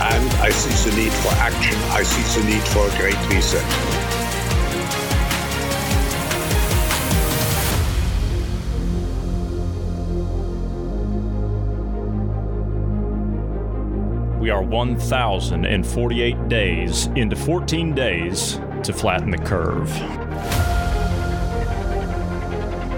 and I see the need for action. I see the need for great reset. We are 1,048 days into 14 days to flatten the curve.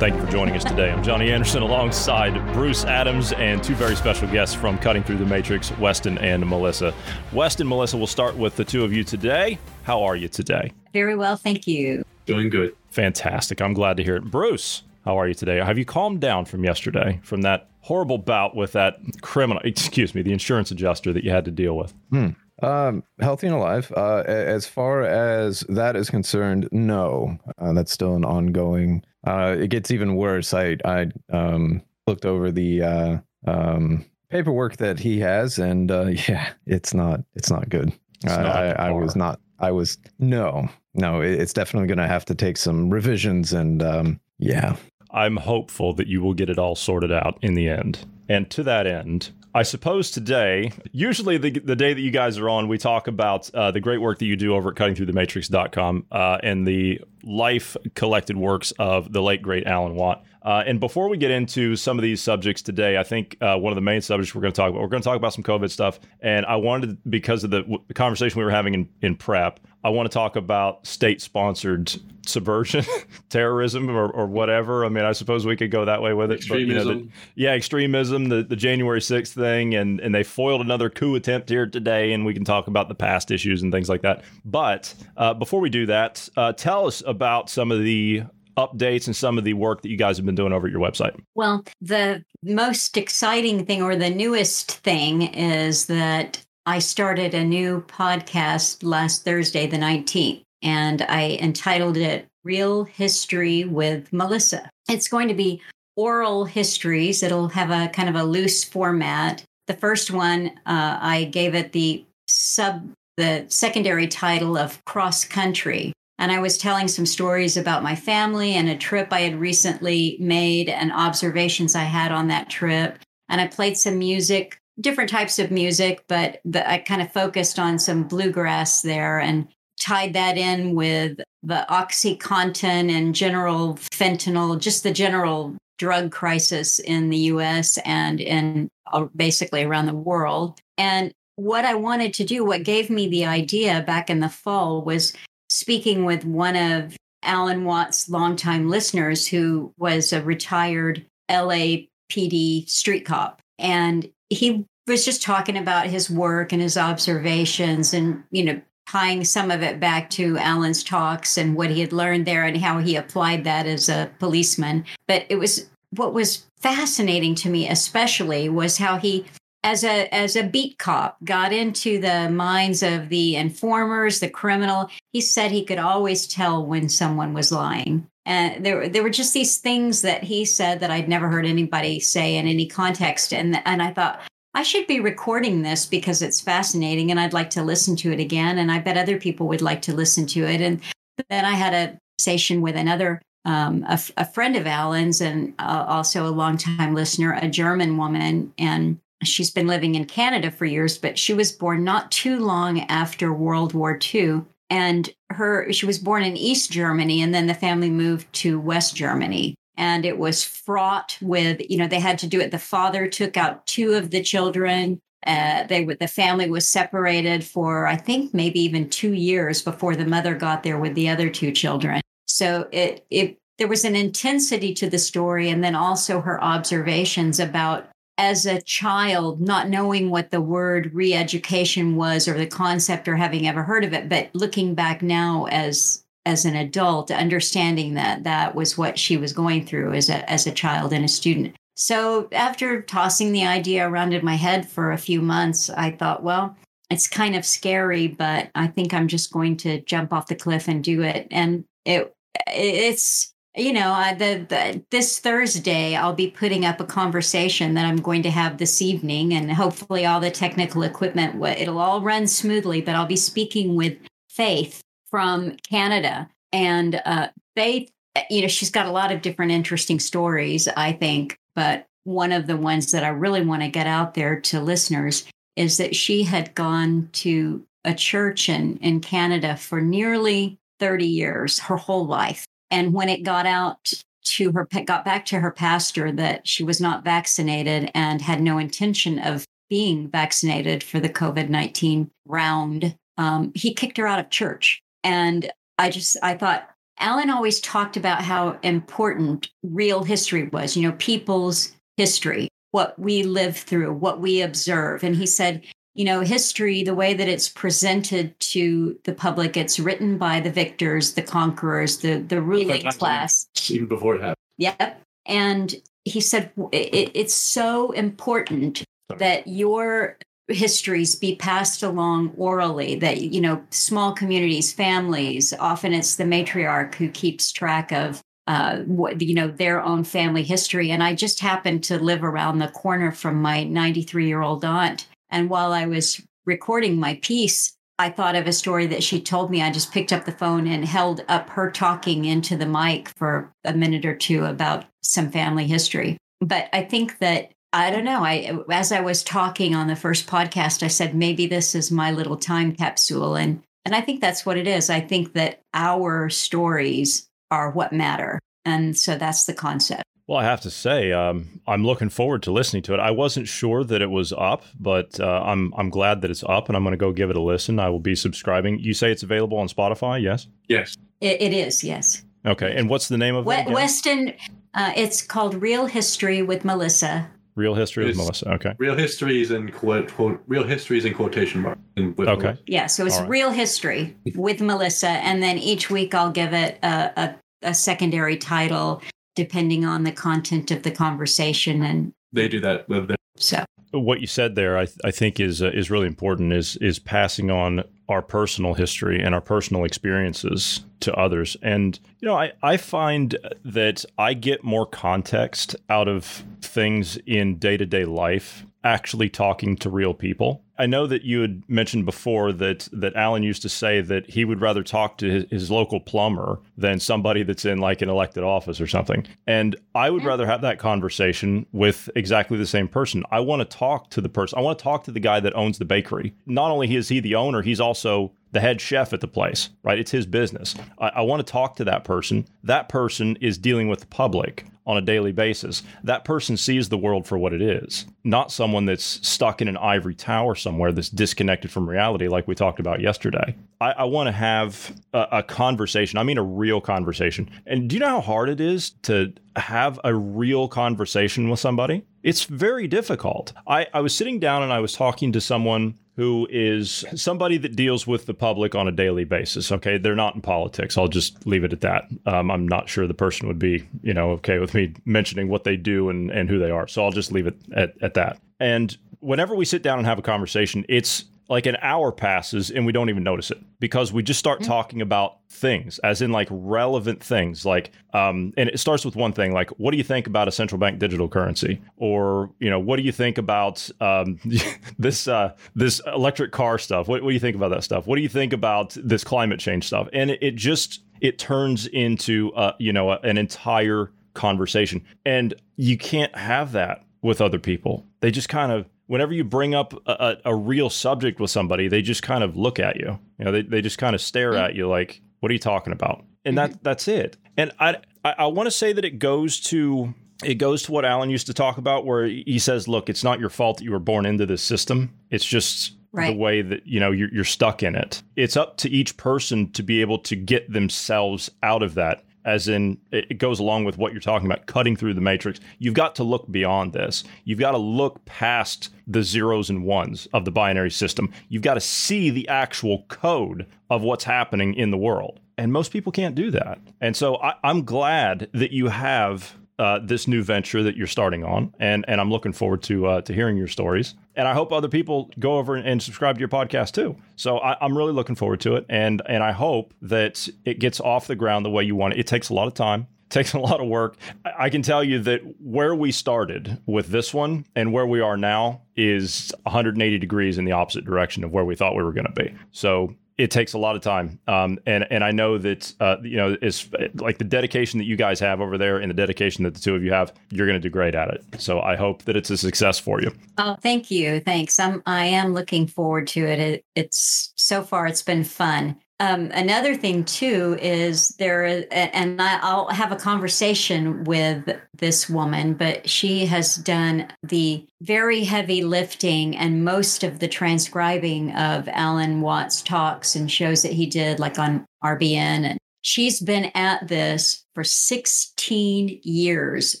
Thank you for joining us today. I'm Johnny Anderson alongside Bruce Adams and two very special guests from Cutting Through the Matrix, Weston and Melissa. Weston, Melissa, we'll start with the two of you today. How are you today? Very well, thank you. Doing good. Fantastic. I'm glad to hear it. Bruce, how are you today? Have you calmed down from yesterday, from that horrible bout with that criminal, excuse me, the insurance adjuster that you had to deal with? Hmm. Um, healthy and alive. Uh, as far as that is concerned, no, uh, that's still an ongoing. Uh, it gets even worse. I I um, looked over the uh, um, paperwork that he has, and uh, yeah, it's not it's not good. It's I, not I, I was not. I was no, no. It's definitely going to have to take some revisions, and um, yeah, I'm hopeful that you will get it all sorted out in the end. And to that end, I suppose today, usually the, the day that you guys are on, we talk about uh, the great work that you do over at cuttingthroughthematrix.com uh, and the life collected works of the late, great Alan Watt. Uh, and before we get into some of these subjects today, I think uh, one of the main subjects we're going to talk about, we're going to talk about some COVID stuff. And I wanted, because of the, w- the conversation we were having in, in prep, I want to talk about state sponsored subversion, terrorism, or, or whatever. I mean, I suppose we could go that way with it. But, you know, the- Extremism. yeah, extremism, the, the January 6th thing, and, and they foiled another coup attempt here today, and we can talk about the past issues and things like that. But uh, before we do that, uh, tell us about some of the updates and some of the work that you guys have been doing over at your website. Well, the most exciting thing or the newest thing is that I started a new podcast last Thursday, the 19th, and I entitled it Real History with Melissa. It's going to be oral histories, it'll have a kind of a loose format. The first one, uh, I gave it the sub, the secondary title of Cross Country. And I was telling some stories about my family and a trip I had recently made and observations I had on that trip. And I played some music, different types of music, but the, I kind of focused on some bluegrass there and tied that in with the Oxycontin and general fentanyl, just the general drug crisis in the US and in uh, basically around the world. And what I wanted to do, what gave me the idea back in the fall was speaking with one of Alan Watt's longtime listeners who was a retired LAPD street cop. And he was just talking about his work and his observations and, you know, tying some of it back to Alan's talks and what he had learned there and how he applied that as a policeman. But it was what was fascinating to me, especially, was how he as a as a beat cop got into the minds of the informers the criminal he said he could always tell when someone was lying. And there there were just these things that he said that I'd never heard anybody say in any context. And and I thought I should be recording this because it's fascinating and I'd like to listen to it again. And I bet other people would like to listen to it. And then I had a conversation with another um, a, friend of Alan's and uh, also a longtime listener, a German woman, and she's been living in Canada for years, but she was born not too long after World War II. And her she was born in East Germany, and then the family moved to West Germany. And it was fraught with, you know, they had to do it. The father took out two of the children Uh, they the family was separated for I think maybe even two years before the mother got there with the other two children. So it it there was an intensity to the story, and then also her observations about as a child not knowing what the word re-education was or the concept or having ever heard of it, but looking back now as as an adult, understanding that that was what she was going through as a as a child and a student. So after tossing the idea around in my head for a few months, I thought, well, it's kind of scary, but I think I'm just going to jump off the cliff and do it. And it it's you know uh, the, the this thursday i'll be putting up a conversation that i'm going to have this evening and hopefully all the technical equipment it'll all run smoothly but i'll be speaking with faith from canada and uh, faith you know she's got a lot of different interesting stories i think but one of the ones that I really want to get out there to listeners is that she had gone to a church in, in Canada for nearly 30 years, her whole life. And when it got out to her, got back to her pastor that she was not vaccinated and had no intention of being vaccinated for the COVID 19 round, um, he kicked her out of church. And I just, I thought, Alan always talked about how important real history was, you know, people's history, what we live through, what we observe. And he said, you know, history, the way that it's presented to the public, it's written by the victors, the conquerors, the, the ruling class. Even before it happened. Yep. And he said, it, it's so important Sorry. that your histories be passed along orally that you know small communities families often it's the matriarch who keeps track of uh, what you know their own family history and i just happened to live around the corner from my 93 year old aunt and while i was recording my piece i thought of a story that she told me i just picked up the phone and held up her talking into the mic for a minute or two about some family history but i think that I don't know. I as I was talking on the first podcast, I said maybe this is my little time capsule and and I think that's what it is. I think that our stories are what matter. And so that's the concept. Well, I have to say, um, I'm looking forward to listening to it. I wasn't sure that it was up, but uh, I'm I'm glad that it's up, and I'm going to go give it a listen. I will be subscribing. You say it's available on Spotify? Yes. Yes. it, it is. Yes. Okay. And what's the name of it? Weston. Uh, it's called Real History with Melissa. Real history with Melissa. Okay. Real histories in quote, quote real histories in quotation marks. okay. Melissa. Yeah. So it's right. real history with Melissa, and then each week I'll give it a, a, a secondary title depending on the content of the conversation and they do that with them. So what you said there, I, th- I think is uh, is really important. Is is passing on our personal history and our personal experiences to others. And you know, I I find that I get more context out of things in day to day life actually talking to real people. I know that you had mentioned before that that Alan used to say that he would rather talk to his, his, local plumber than somebody that's in like an elected office or something. And I would rather have that conversation with exactly the same person. I want to talk to the person. I want to talk to the guy that owns the bakery. Not only is he the owner, he's also the head chef at the place, right? It's his business. I, I want to talk to that person. That person is dealing with the public on a daily basis. That person sees the world for what it is, not someone that's stuck in an ivory tower somewhere that's disconnected from reality, like we talked about yesterday. I, I want to have a, a conversation. I mean, a real conversation. And do you know how hard it is to have a real conversation with somebody? It's very difficult. I, I was sitting down and I was talking to someone who is somebody that deals with the public on a daily basis. Okay, they're not in politics. I'll just leave it at that. Um, I'm not sure the person would be, you know, okay with me mentioning what they do and, and who they are. So I'll just leave it at, at that. And whenever we sit down and have a conversation, it's like an hour passes and we don't even notice it because we just start mm-hmm. talking about things as in like relevant things like um, and it starts with one thing like what do you think about a central bank digital currency? Or you know what do you think about um, this uh, this electric car stuff? What, what, do you think about that stuff? What do you think about this climate change stuff? And it, it just it turns into uh, you know an entire conversation. And you can't have that with other people. They just kind of whenever you bring up a, a, real subject with somebody, they just kind of look at you. You know, they, they just kind of stare mm-hmm. at you like, what are you talking about? And mm-hmm. that that's it. And I I, I want to say that it goes to it goes to what Alan used to talk about, where he says, "Look, it's not your fault that you were born into this system. It's just Right. the way that you know you're, you're stuck in it. It's up to each person to be able to get themselves out of that." As in, it goes along with what you're talking about, cutting through the matrix. You've got to look beyond this. You've got to look past the zeros and ones of the binary system. You've got to see the actual code of what's happening in the world. And most people can't do that. And so I, I'm glad that you have uh, this new venture that you're starting on, and and I'm looking forward to uh, to hearing your stories. And I hope other people go over and subscribe to your podcast too. So I, I'm really looking forward to it, and and I hope that it gets off the ground the way you want it. It takes a lot of time. Takes a lot of work. I can tell you that where we started with this one and where we are now is 180 degrees in the opposite direction of where we thought we were going to be. So it takes a lot of time um, and and I know that uh, you know it's like the dedication that you guys have over there and the dedication that the two of you have you're going to do great at it so I hope that it's a success for you Oh, thank you. Thanks. I'm I am looking forward to it. it it's so far it's been fun. Um, another thing too is there, and I'll have a conversation with this woman, but she has done the very heavy lifting and most of the transcribing of Alan Watt's talks and shows that he did, like on RBN, and she's been at this for 16 years.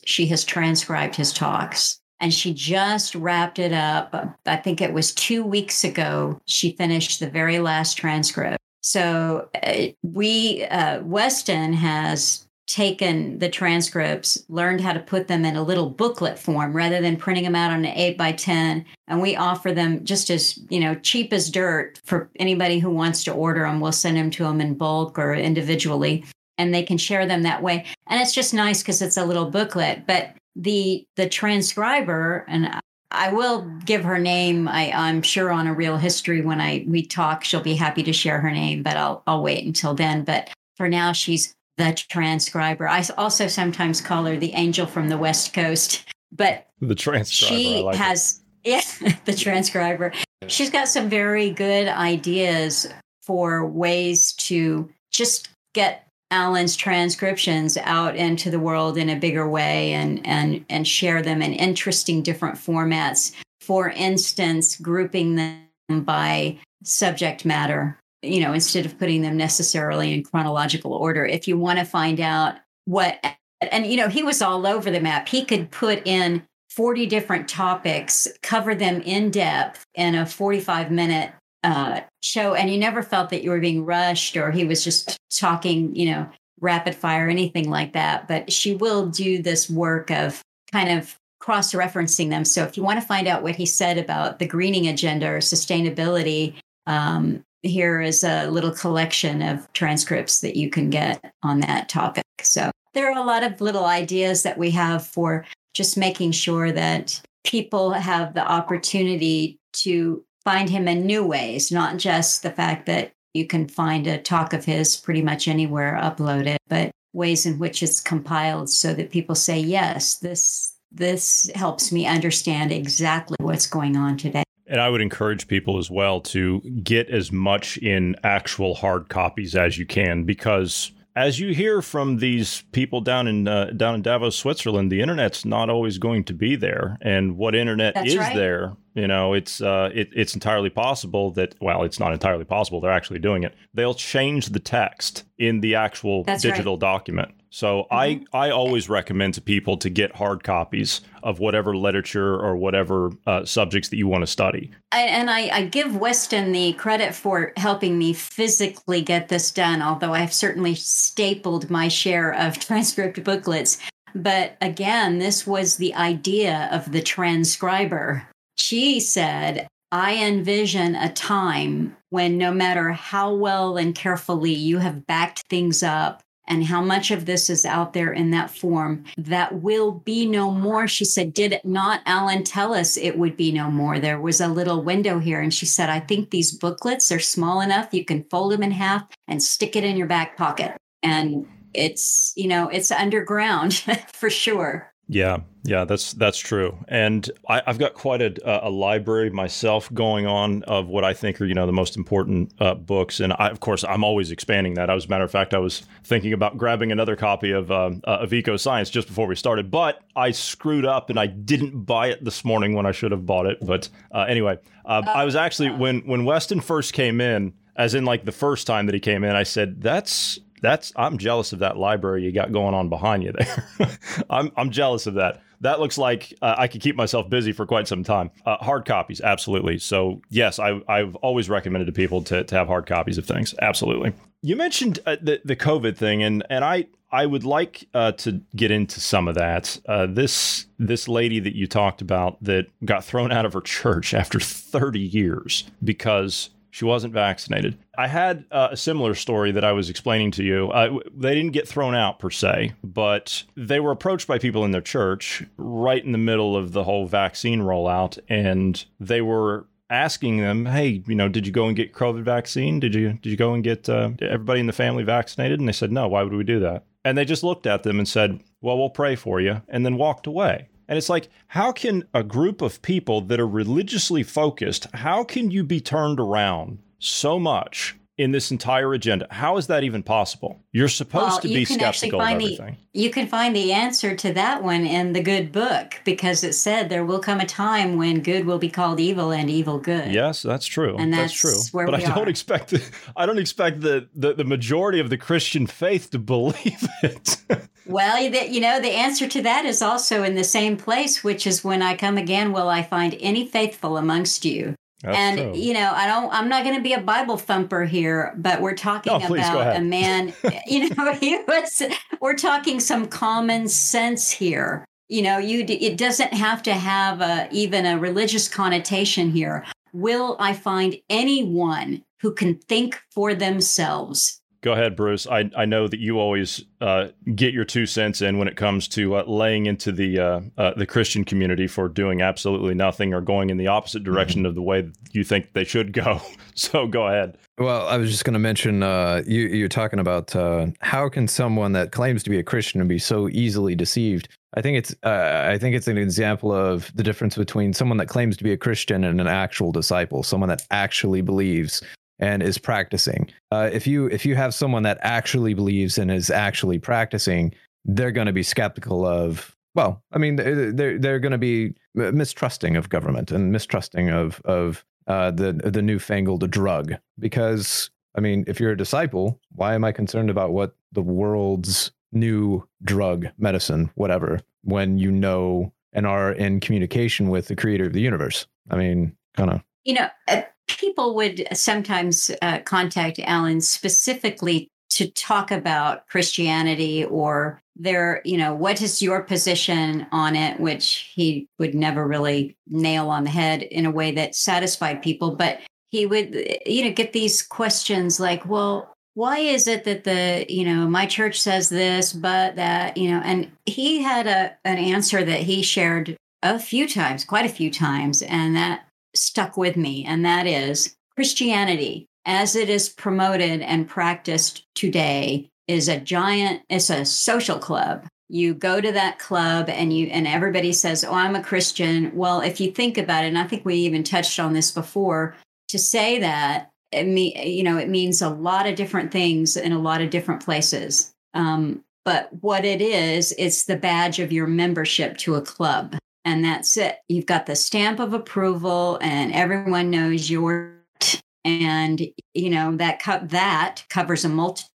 She has transcribed his talks and she just wrapped it up. I think it was two weeks ago. She finished the very last transcript. So uh, we, uh, Weston has taken the transcripts, learned how to put them in a little booklet form rather than printing them out on an eight by 10. And we offer them just as, you know, cheap as dirt for anybody who wants to order them. We'll send them to them in bulk or individually and they can share them that way. And it's just nice because it's a little booklet. But the the transcriber and I will give her name. I, I'm sure on a real history when I we talk, she'll be happy to share her name, but I'll I'll wait until then. But for now, she's the transcriber. I also sometimes call her the angel from the West Coast. But the transcriber she like it. has yeah the transcriber she's got some very good ideas for ways to just get alan's transcriptions out into the world in a bigger way and and and share them in interesting different formats. For instance grouping them by subject matter you know instead of putting them necessarily in chronological order. If you want to find out what and you know he was all over the map. He could put in 40 different topics, cover them in depth in a 45 minute uh, show. And you never felt that you were being rushed or he was just talking, you know, rapid fire, anything like that. But she will do this work of kind of cross referencing them. So if you want to find out what he said about the greening agenda or sustainability, um, here is a little collection of transcripts that you can get on that topic. So there are a lot of little ideas that we have for just making sure that people have the opportunity to find him in new ways, not just the fact that you can find a talk of his pretty much anywhere uploaded, but ways in which it's compiled so that people say, yes, this this helps me understand exactly what's going on today. And I would encourage people as well to get as much in actual hard copies as you can because as you hear from these people down in uh, down in Davos, Switzerland, the internet's not always going to be there. And what internet That's is right. there, you know, it's uh, it, it's entirely possible that well, it's not entirely possible. They're actually doing it. They'll change the text in the actual That's right. digital document. So I I always recommend to people to get hard copies of whatever literature or whatever uh, subjects that you want to study. I, and I, I give Weston the credit for helping me physically get this done, although I have certainly stapled my share of transcript booklets. But again, this was the idea of the transcriber. She said, I envision a time when no matter how well and carefully you have backed things up, and how much of this is out there in that form that will be no more. She said, Did not Alan tell us it would be no more? There was a little window here. And she said, I think these booklets are small enough. You can fold them in half and stick it in your back pocket. And it's, you know, it's underground for sure. Yeah, yeah, that's that's true, and I, have got quite a, a, library myself going on of what I think are you know the most important uh, books, and I, of course I'm always expanding that. As a matter of fact, I was thinking about grabbing another copy of uh, uh, of Eco Science just before we started, but I screwed up and I didn't buy it this morning when I should have bought it. But uh, anyway, uh, I was actually when when Weston first came in, as in like the first time that he came in, I said that's that's I'm jealous of that library you got going on behind you there. I'm I'm jealous of that. That looks like uh, I could keep myself busy for quite some time. Uh, hard copies, absolutely. So yes, I, I've always recommended to people to, to have hard copies of things. Absolutely. You mentioned uh, the the COVID thing, and and I I would like uh, to get into some of that. Uh, this this lady that you talked about that got thrown out of her church after 30 years because she wasn't vaccinated. I had uh, a similar story that I was explaining to you. Uh, they didn't get thrown out per se, but they were approached by people in their church right in the middle of the whole vaccine rollout, and they were asking them, "Hey, you know, did you go and get COVID vaccine? Did you did you go and get uh, everybody in the family vaccinated?" And they said, "No. Why would we do that?" And they just looked at them and said, "Well, we'll pray for you," and then walked away. And it's like, how can a group of people that are religiously focused, how can you be turned around so much in this entire agenda. How is that even possible? You're supposed well, to be skeptical of everything. The, you can find the answer to that one in the good book because it said there will come a time when good will be called evil and evil good. Yes, that's true. And that's, that's true. but I don't are. expect the, I don't expect the, the, the majority of the Christian faith to believe it. Well, you know, the answer to that is also in the same place, which is when I come again, will I find any faithful amongst you? That's and true. you know, I don't. I'm not going to be a Bible thumper here, but we're talking no, about a man. you know, he was. We're talking some common sense here. You know, you. It doesn't have to have a, even a religious connotation here. Will I find anyone who can think for themselves Go ahead, Bruce. I, I know that you always uh, get your two cents in when it comes to uh, laying into the uh, uh the Christian community for doing absolutely nothing or going in the opposite direction mm-hmm. of the way you think they should go. So go ahead. Well, I was just going to mention uh, you you're talking about uh, how can someone that claims to be a Christian be so easily deceived? I think it's I think it's an example of the difference between someone that claims to be a Christian and an actual disciple, someone that actually believes and is practicing. Uh, if you if you have someone that actually believes and is actually practicing, they're going to be skeptical of. Well, I mean, they're they're going to be mistrusting of government and mistrusting of of uh, the the newfangled drug because I mean, if you're a disciple, why am I concerned about what the world's new drug, medicine, whatever, when you know and are in communication with the creator of the universe? I mean, kind of. You know, people would sometimes uh, contact Alan specifically to talk about Christianity or their, you know, what is your position on it, which he would never really nail on the head in a way that satisfied people. But he would, you know, get these questions like, well, why is it that the, you know, my church says this, but that, you know, and he had a an answer that he shared a few times, quite a few times, and that stuck with me, and that is Christianity as it is promoted and practiced today is a giant it's a social club. You go to that club and you and everybody says oh i'm a christian. Well if you think about it and i think we even touched on this before to say that it mean you know it means a lot of different things in a lot of different places. Um, but what it is it's the badge of your membership to a club and that's it. You've got the stamp of approval, and everyone knows you're. And you know that co- that covers a multitude,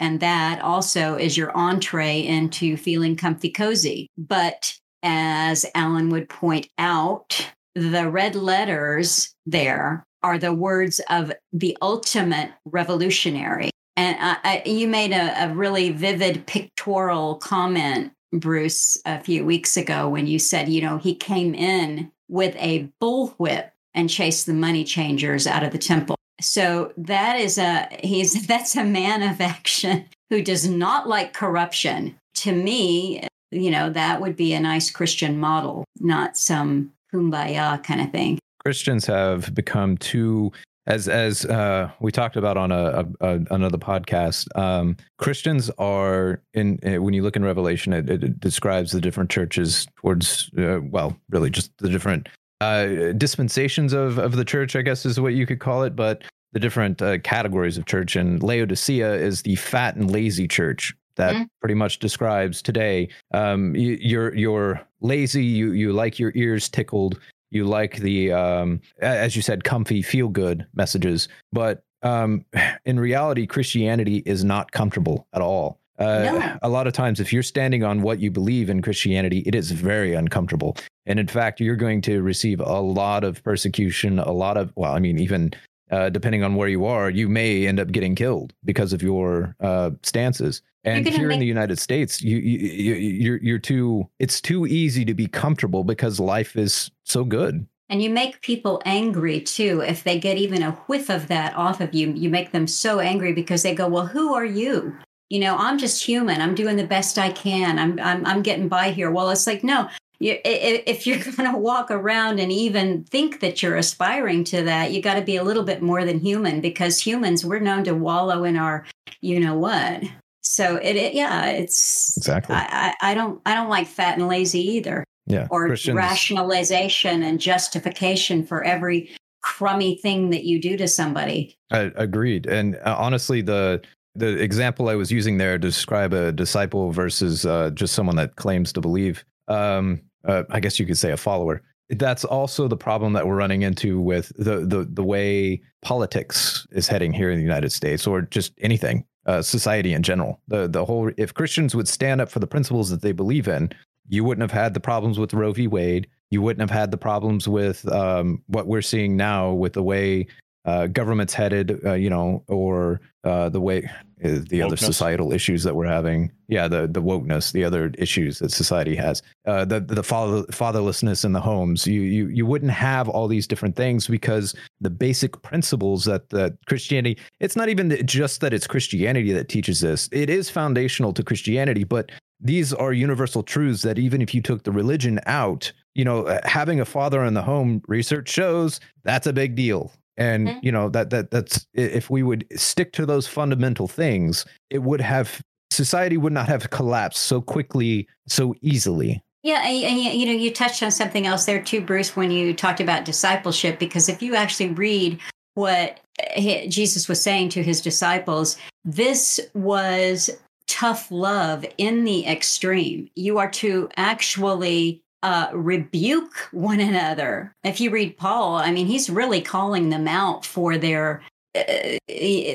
and that also is your entree into feeling comfy cozy. But as Alan would point out, the red letters there are the words of the ultimate revolutionary. And I, I, you made a, a really vivid pictorial comment Bruce, a few weeks ago when you said, you know, he came in with a bullwhip and chased the money changers out of the temple. So that is a he's that's a man of action who does not like corruption. To me, you know, that would be a nice Christian model, not some kumbaya kind of thing. Christians have become too as as uh, we talked about on a, a, another podcast, um, Christians are in uh, when you look in Revelation, it, it describes the different churches towards uh, well, really just the different uh, dispensations of of the church, I guess is what you could call it, but the different uh, categories of church. And Laodicea is the fat and lazy church that Mm-hmm. pretty much describes today. Um, you, you're you're lazy. You you like your ears tickled. You like the um, as you said, comfy, feel good messages. But um, in reality, Christianity is not comfortable at all. Uh, No. A lot of times, if you're standing on what you believe in Christianity, it is very uncomfortable. And in fact, you're going to receive a lot of persecution, a lot of, well, I mean, even uh, depending on where you are, you may end up getting killed because of your uh, stances. And here in the United States, you, you, you you're you're too. It's too easy to be comfortable because life is so good. And you make people angry too. If they get even a whiff of that off of you, you make them so angry because they go, Well, who are you? You know, I'm just human. I'm doing the best I can. I'm I'm, I'm getting by here. Well, it's like, no, you, if you're going to walk around and even think that you're aspiring to that, you got to be a little bit more than human because humans, we're known to wallow in our, you know what. So it, it yeah, it's Exactly. I, I I don't I don't like fat and lazy either yeah. or Christians- rationalization and justification for every crummy thing that you do to somebody. I, agreed. And uh, honestly, the the example I was using there to describe a disciple versus uh, just someone that claims to believe, um, uh, I guess you could say a follower. That's also the problem that we're running into with the the the way politics is heading here in the United States, or just anything, uh, society in general. The the whole if Christians would stand up for the principles that they believe in, you wouldn't have had the problems with Roe v. Wade. You wouldn't have had the problems with um, what we're seeing now with the way uh, government's headed, uh, you know, or uh, the way uh, the other societal issues that we're having. Yeah, the the wokeness, the other issues that society has, uh, the the father, fatherlessness in the homes. You you you wouldn't have all these different things because the basic principles that that Christianity. It's not even just that it's Christianity that teaches this. It is foundational to Christianity, but these are universal truths that even if you took the religion out, you know, uh, having a father in the home, research shows that's a big deal. And Mhm. you know that that that's if we would stick to those fundamental things, it would have society would not have collapsed so quickly, so easily. Yeah, and, and you- you know, you touched on something else there too, Bruce, when you talked about discipleship. Because if you actually read what he- Jesus was saying to his disciples, this was tough love in the extreme. You are to actually uh, rebuke one another. If you read Paul, I mean, he's really calling them out for their uh,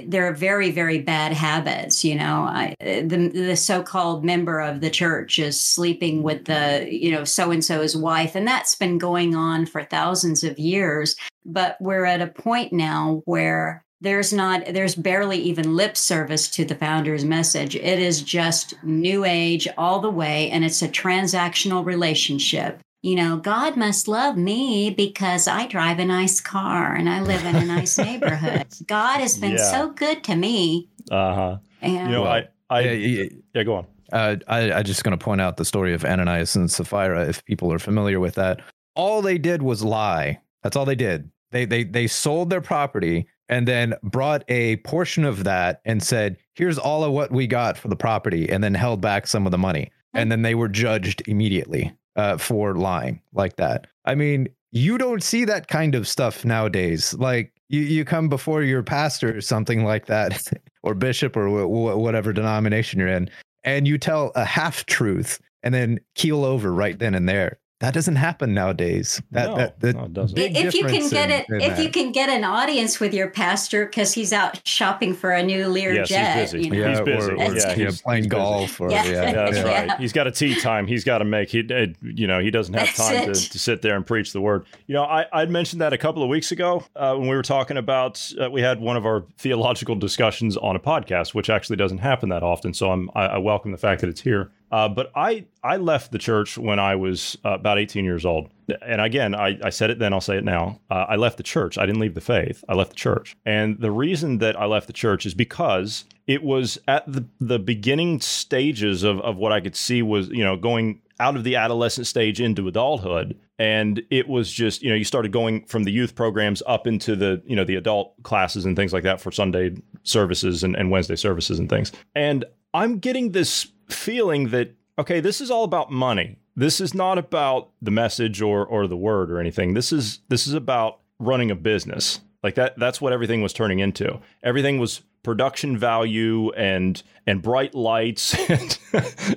their very very bad habits you know I, the the so-called member of the church is sleeping with the you know so and so's wife and that's been going on for thousands of years but we're at a point now where there's not there's barely even lip service to the founder's message it is just new age all the way and it's a transactional relationship you know, God must love me because I drive a nice car and I live in a nice neighborhood. God has been Yeah. so good to me. Uh huh. And You know, I, I, Yeah, yeah, y- go on. Uh, I, I just going to point out the story of Ananias and Sapphira. If people are familiar with that, all they did was lie. That's all they did. They they they sold their property and then brought a portion of that and said, "Here's all of what we got for the property," and then held back some of the money. And then they were judged immediately uh, for lying like that. I mean, you don't see that kind of stuff nowadays. Like you, you come before your pastor or something like that, or bishop or wh- wh- whatever denomination you're in, and you tell a half truth and then keel over right then and there. That doesn't happen nowadays. That No, that, that no, it doesn't. big if you can difference get it, in if you can get an audience with your pastor because he's out shopping for a new Lear Yes, he's jet, busy. you know? yeah, He's busy. or, or Yeah, yeah, he's- playing he's golf or Yeah. yeah, Yeah, that's Yeah. right. He's got a tee time. He's got to make. He, uh, you know, he doesn't have That's time to, to sit there and preach the word. You know, I I'd mentioned that a couple of weeks ago uh, when we were talking about. Uh, we had one of our theological discussions on a podcast, which actually doesn't happen that often. So I'm I, I welcome the fact that it's here. Uh, but I I left the church when I was uh, about 18 years old. And again, I, I said it then, I'll say it now. Uh, I left the church. I didn't leave the faith. I left the church. And the reason that I left the church is because it was at the, the beginning stages of, of what I could see was, you know, going out of the adolescent stage into adulthood and it was just you know you started going from the youth programs up into the you know the adult classes and things like that for Sunday services and, and Wednesday services and things. And I'm getting this feeling that okay, this is all about money. This is not about the message or or the word or anything. This is this is about running a business. Like that that's what everything was turning into. Everything was production value and and bright lights and,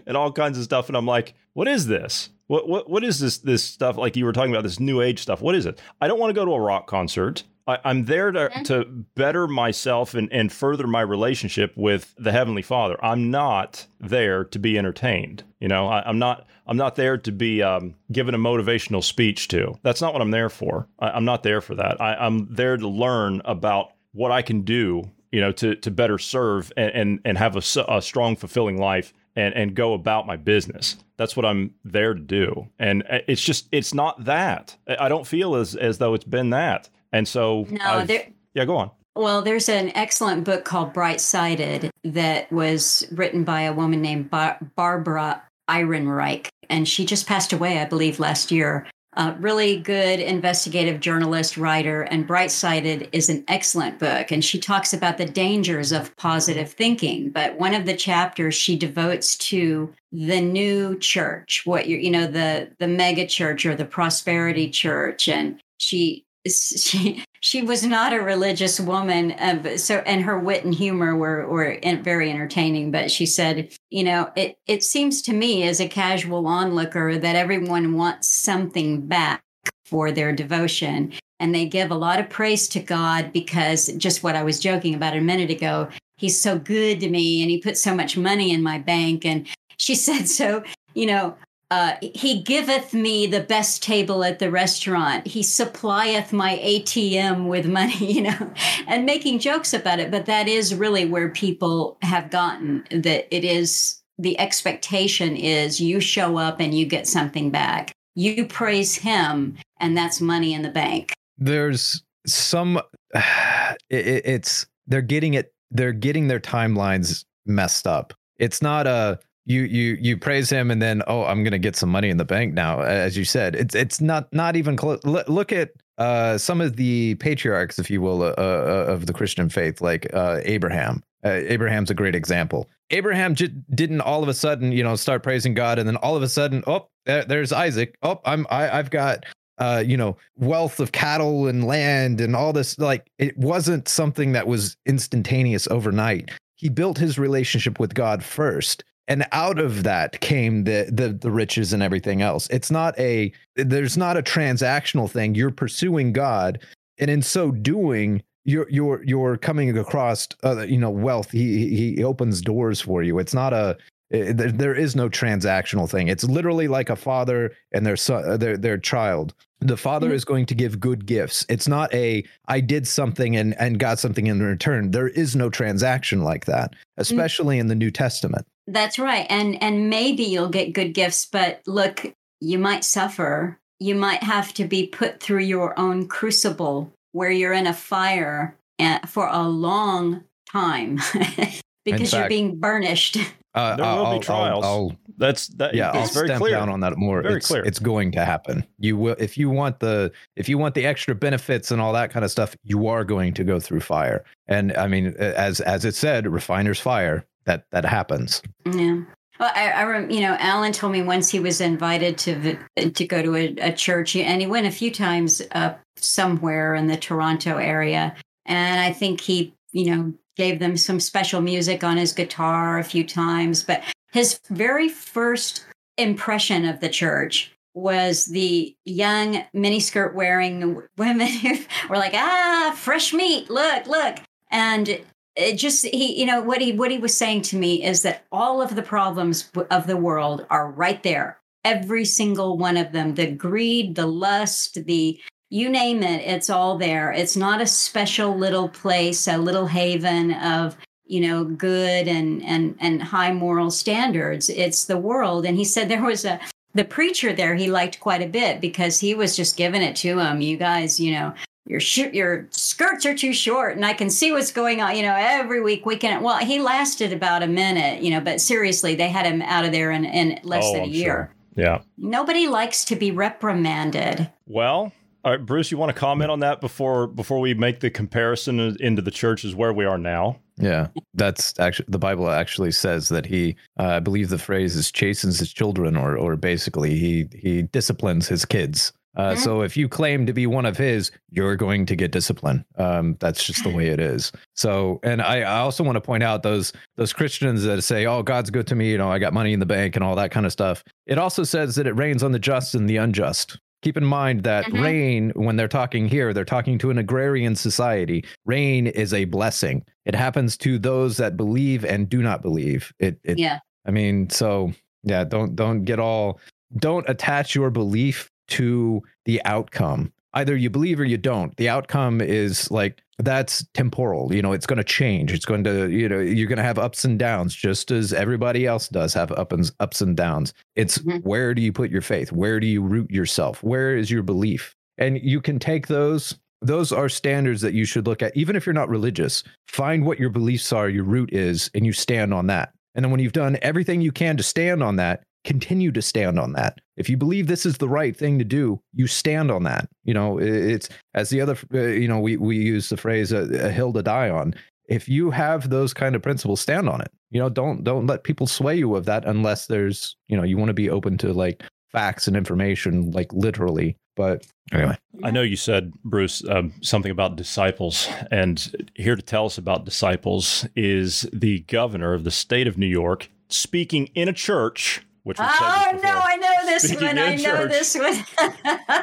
and all kinds of stuff and I'm like, what is this? What what what is this this stuff like you were talking about this new age stuff? What is it? I don't want to go to a rock concert. I, am there to, mm-hmm. to better myself and, and further my relationship with the Heavenly Father. I'm not there to be entertained. You know, I, am not I'm not there to be um, given a motivational speech to. That's not what I'm there for. I, am not there for that. I, I'm there to learn about what I can do. You know, to to better serve and and, and have a, a strong, fulfilling life and and go about my business. That's what I'm there to do. And uh, it's just it's not that. I don't feel as as though it's been that. And so, no, there, yeah, go on. Well, there's an excellent book called Bright Sided that was written by a woman named Bar- Barbara Ehrenreich, and she just passed away, I believe, last year. A really good investigative journalist, writer, and Bright Sided is an excellent book. And she talks about the dangers of positive thinking. But one of the chapters she devotes to the new church, what you you know, the the mega church or the prosperity church. And she she she was not a religious woman uh, so and her wit and humor were were very entertaining but she said you know it it seems to me as a casual onlooker that everyone wants something back for their devotion and they give a lot of praise to God because just what I was joking about a minute ago he's so good to me and he put so much money in my bank and she said so you know uh, he giveth me the best table at the restaurant. He supplieth my ATM with money, you know, and making jokes about it. But that is really where people have gotten that it is the expectation is you show up and you get something back. You praise him, and that's money in the bank. There's some, it, it's, they're getting it, they're getting their timelines messed up. It's not a, you you you praise him and then oh i'm gonna get some money in the bank now as you said it's it's not not even close look at uh, some of the patriarchs if you will uh, uh, of the christian faith like uh, abraham uh, abraham's a great example abraham j- didn't all of a sudden you know start praising god and then all of a sudden oh there, there's isaac oh i'm I, i've got uh, you know, wealth of cattle and land and all this. Like it wasn't something that was instantaneous overnight. He built his relationship with God first and out of that came the, the the riches and everything else. It's not a there's not a transactional thing. You're pursuing god and in so doing you're you're you're coming across uh, you know wealth. He he opens doors for you. It's not a it, there, there is no transactional thing it's literally like a father and their son uh, their their child the father mm-hmm. is going to give good gifts it's not a i did something and and got something in return there is no transaction like that mm-hmm. especially mm-hmm. in the new testament that's right. And and maybe you'll get good gifts, but look, you might suffer. You might have to be put through your own crucible where you're in a fire eh, for a long time because fact, you're being burnished. Uh, there will I'll, be trials. I'll, I'll, That's that. Yeah, I'll very clear. down on that more. Very it's, clear. It's going to happen. You will if you want the if you want the extra benefits and all that kind of stuff. You are going to go through fire. And I mean, as as it said, refiner's fire that that happens. Yeah. Well, I, I rem, you know, Alan told me once he was invited to to go to a, a church, and he went a few times up somewhere in the Toronto area, and I think he, you know, gave them some special music on his guitar a few times. But his very first impression of the church was the young miniskirt wearing women who were like, ah, fresh meat, look, look. And it just he you know what he what he was saying to me is that all of the problems of the world are right there every single one of them the greed the lust the you name it it's all there it's not a special little place a little haven of you know good and and and high moral standards it's the world and he said there was a the preacher there he liked quite a bit because he was just giving it to him you guys you know your sh- your skirts are too short and i can see what's going on you know every week we can well he lasted about a minute you know but seriously they had him out of there in, in less oh, than a I'm year sure. Yeah. Nobody likes to be reprimanded. Well, all right, Bruce, you want to comment on that before before we make the comparison into the churches where we are now? Yeah, that's actually the Bible actually says that he, uh, I believe the phrase is chastens his children, or or basically he he disciplines his kids. Uh, Mhm. So if you claim to be one of his, you're going to get discipline. Um, that's just the way it is. So, and I, I also want to point out those those Christians that say, "Oh, God's good to me," you know, I got money in the bank and all that kind of stuff. It also says that it rains on the just and the unjust. Keep in mind that Mhm. rain, when they're talking here, they're talking to an agrarian society. Rain is a blessing. It happens to those that believe and do not believe. It, it Yeah. I mean, so yeah, don't don't get all don't attach your belief to the outcome. Either you believe or you don't. The outcome is like that's temporal. You know, it's going to change. It's going to, you know, you're going to have ups and downs just as everybody else does have up and ups and downs. It's Mhm. where do you put your faith? Where do you root yourself? Where is your belief? And you can take those those are standards that you should look at even if you're not religious. Find what your beliefs are, your root is and you stand on that. And then when you've done everything you can to stand on that, continue to stand on that. If you believe this is the right thing to do, you stand on that. You know, it's as the other, uh, you know, we, we use the phrase a, a hill to die on. If you have those kind of principles, stand on it. You know, don't don't let people sway you of that unless there's, you know, you want to be open to like facts and information, like literally. But anyway, I know you said, Bruce, um, something about disciples, and here to tell us about disciples is the governor of the state of New York speaking in a church, which we've Oh this no, I know this one. I know this one.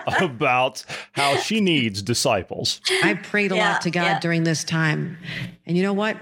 about how she needs disciples. I prayed a Yeah, lot to God yeah. during this time. And you know what?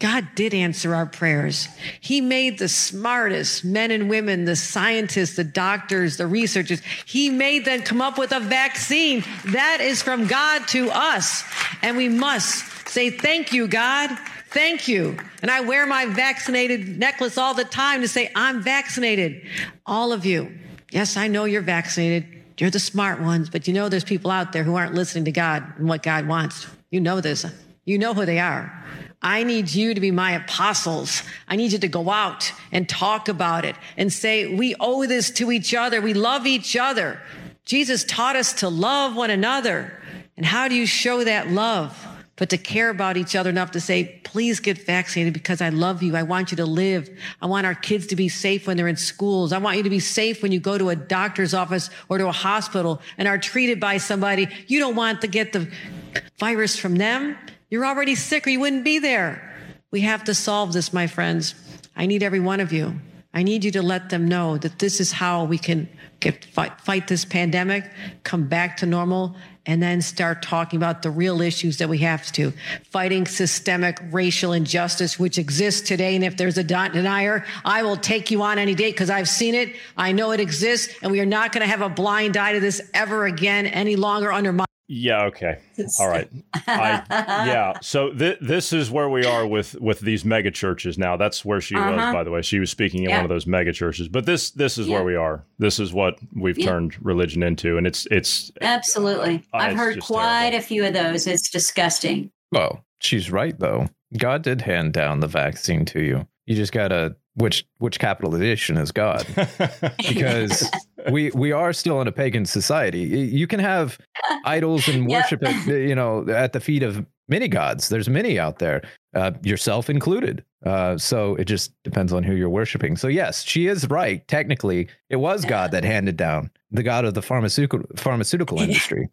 God did answer our prayers. He made the smartest men and women, the scientists, the doctors, the researchers. He made them come up with a vaccine. That is from God to us. And we must say, Thank you, God. Thank you. And I wear my vaccinated necklace all the time to say, I'm vaccinated. All of you. Yes, I know you're vaccinated. You're the smart ones, but you know there's people out there who aren't listening to God and what God wants. You know this. You know who they are. I need you to be my apostles. I need you to go out and talk about it and say, we owe this to each other. We love each other. Jesus taught us to love one another. And how do you show that love? But to care about each other enough to say, please get vaccinated because I love you. I want you to live. I want our kids to be safe when they're in schools. I want you to be safe when you go to a doctor's office or to a hospital and are treated by somebody. You don't want to get the virus from them. You're already sick or you wouldn't be there. We have to solve this, my friends. I need every one of you. I need you to let them know that this is how we can get, fight, fight this pandemic, come back to normal, and then start talking about the real issues that we have to. Fighting systemic racial injustice, which exists today. And if there's a denier, I will take you on any day because I've seen it. I know it exists. And we are not going to have a blind eye to this ever again any longer under my. Yeah. Okay. All right. I, yeah. So th- this is where we are with with these mega churches now. That's where she was, Uh-huh. by the way. She was speaking in Yeah. one of those mega churches. But this this is Yeah. where we are. This is what we've Yeah. turned religion into, and it's it's Absolutely. Uh, I've it's heard quite terrible. a few of those. It's disgusting. well, she's right though. God did hand down the vaccine to you. You just gotta which which capital edition is God? because we we are still in a pagan society. You can have idols and Yep. worship at you know at the feet of many gods. There's many out there, uh, yourself included. Uh, so it just depends on who you're worshiping. So yes, she is right. Technically, it was God that handed down the God of the pharmaceutical pharmaceutical industry.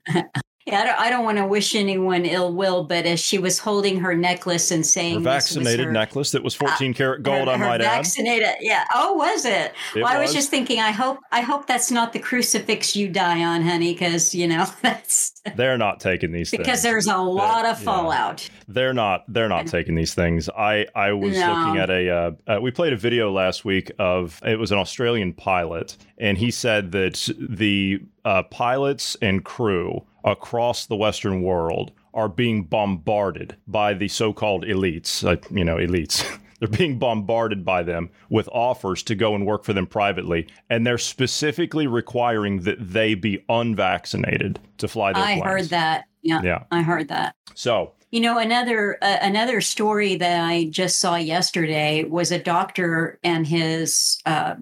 Yeah, I don't, I don't want to wish anyone ill will, but as she was holding her necklace and saying her this was vaccinated her- necklace that was 14 karat gold. her, I might add. vaccinated, yeah. Oh, was it? It well, I was was. just thinking. I hope, I hope that's not the crucifix you die on, honey, because you know that's They're not taking these because things. there's a lot of yeah. fallout. They're not. They're not taking these things. I I was No. looking at a. Uh, uh, we played a video last week of it was an Australian pilot, and he said that the uh, pilots and crew across the Western world are being bombarded by the so-called elites. Uh, you know, elites. They're being bombarded by them with offers to go and work for them privately, and they're specifically requiring that they be unvaccinated to fly their I planes. heard that. Yeah, Yeah. I heard that. So You know, another uh, another story that I just saw yesterday was a doctor and his uh,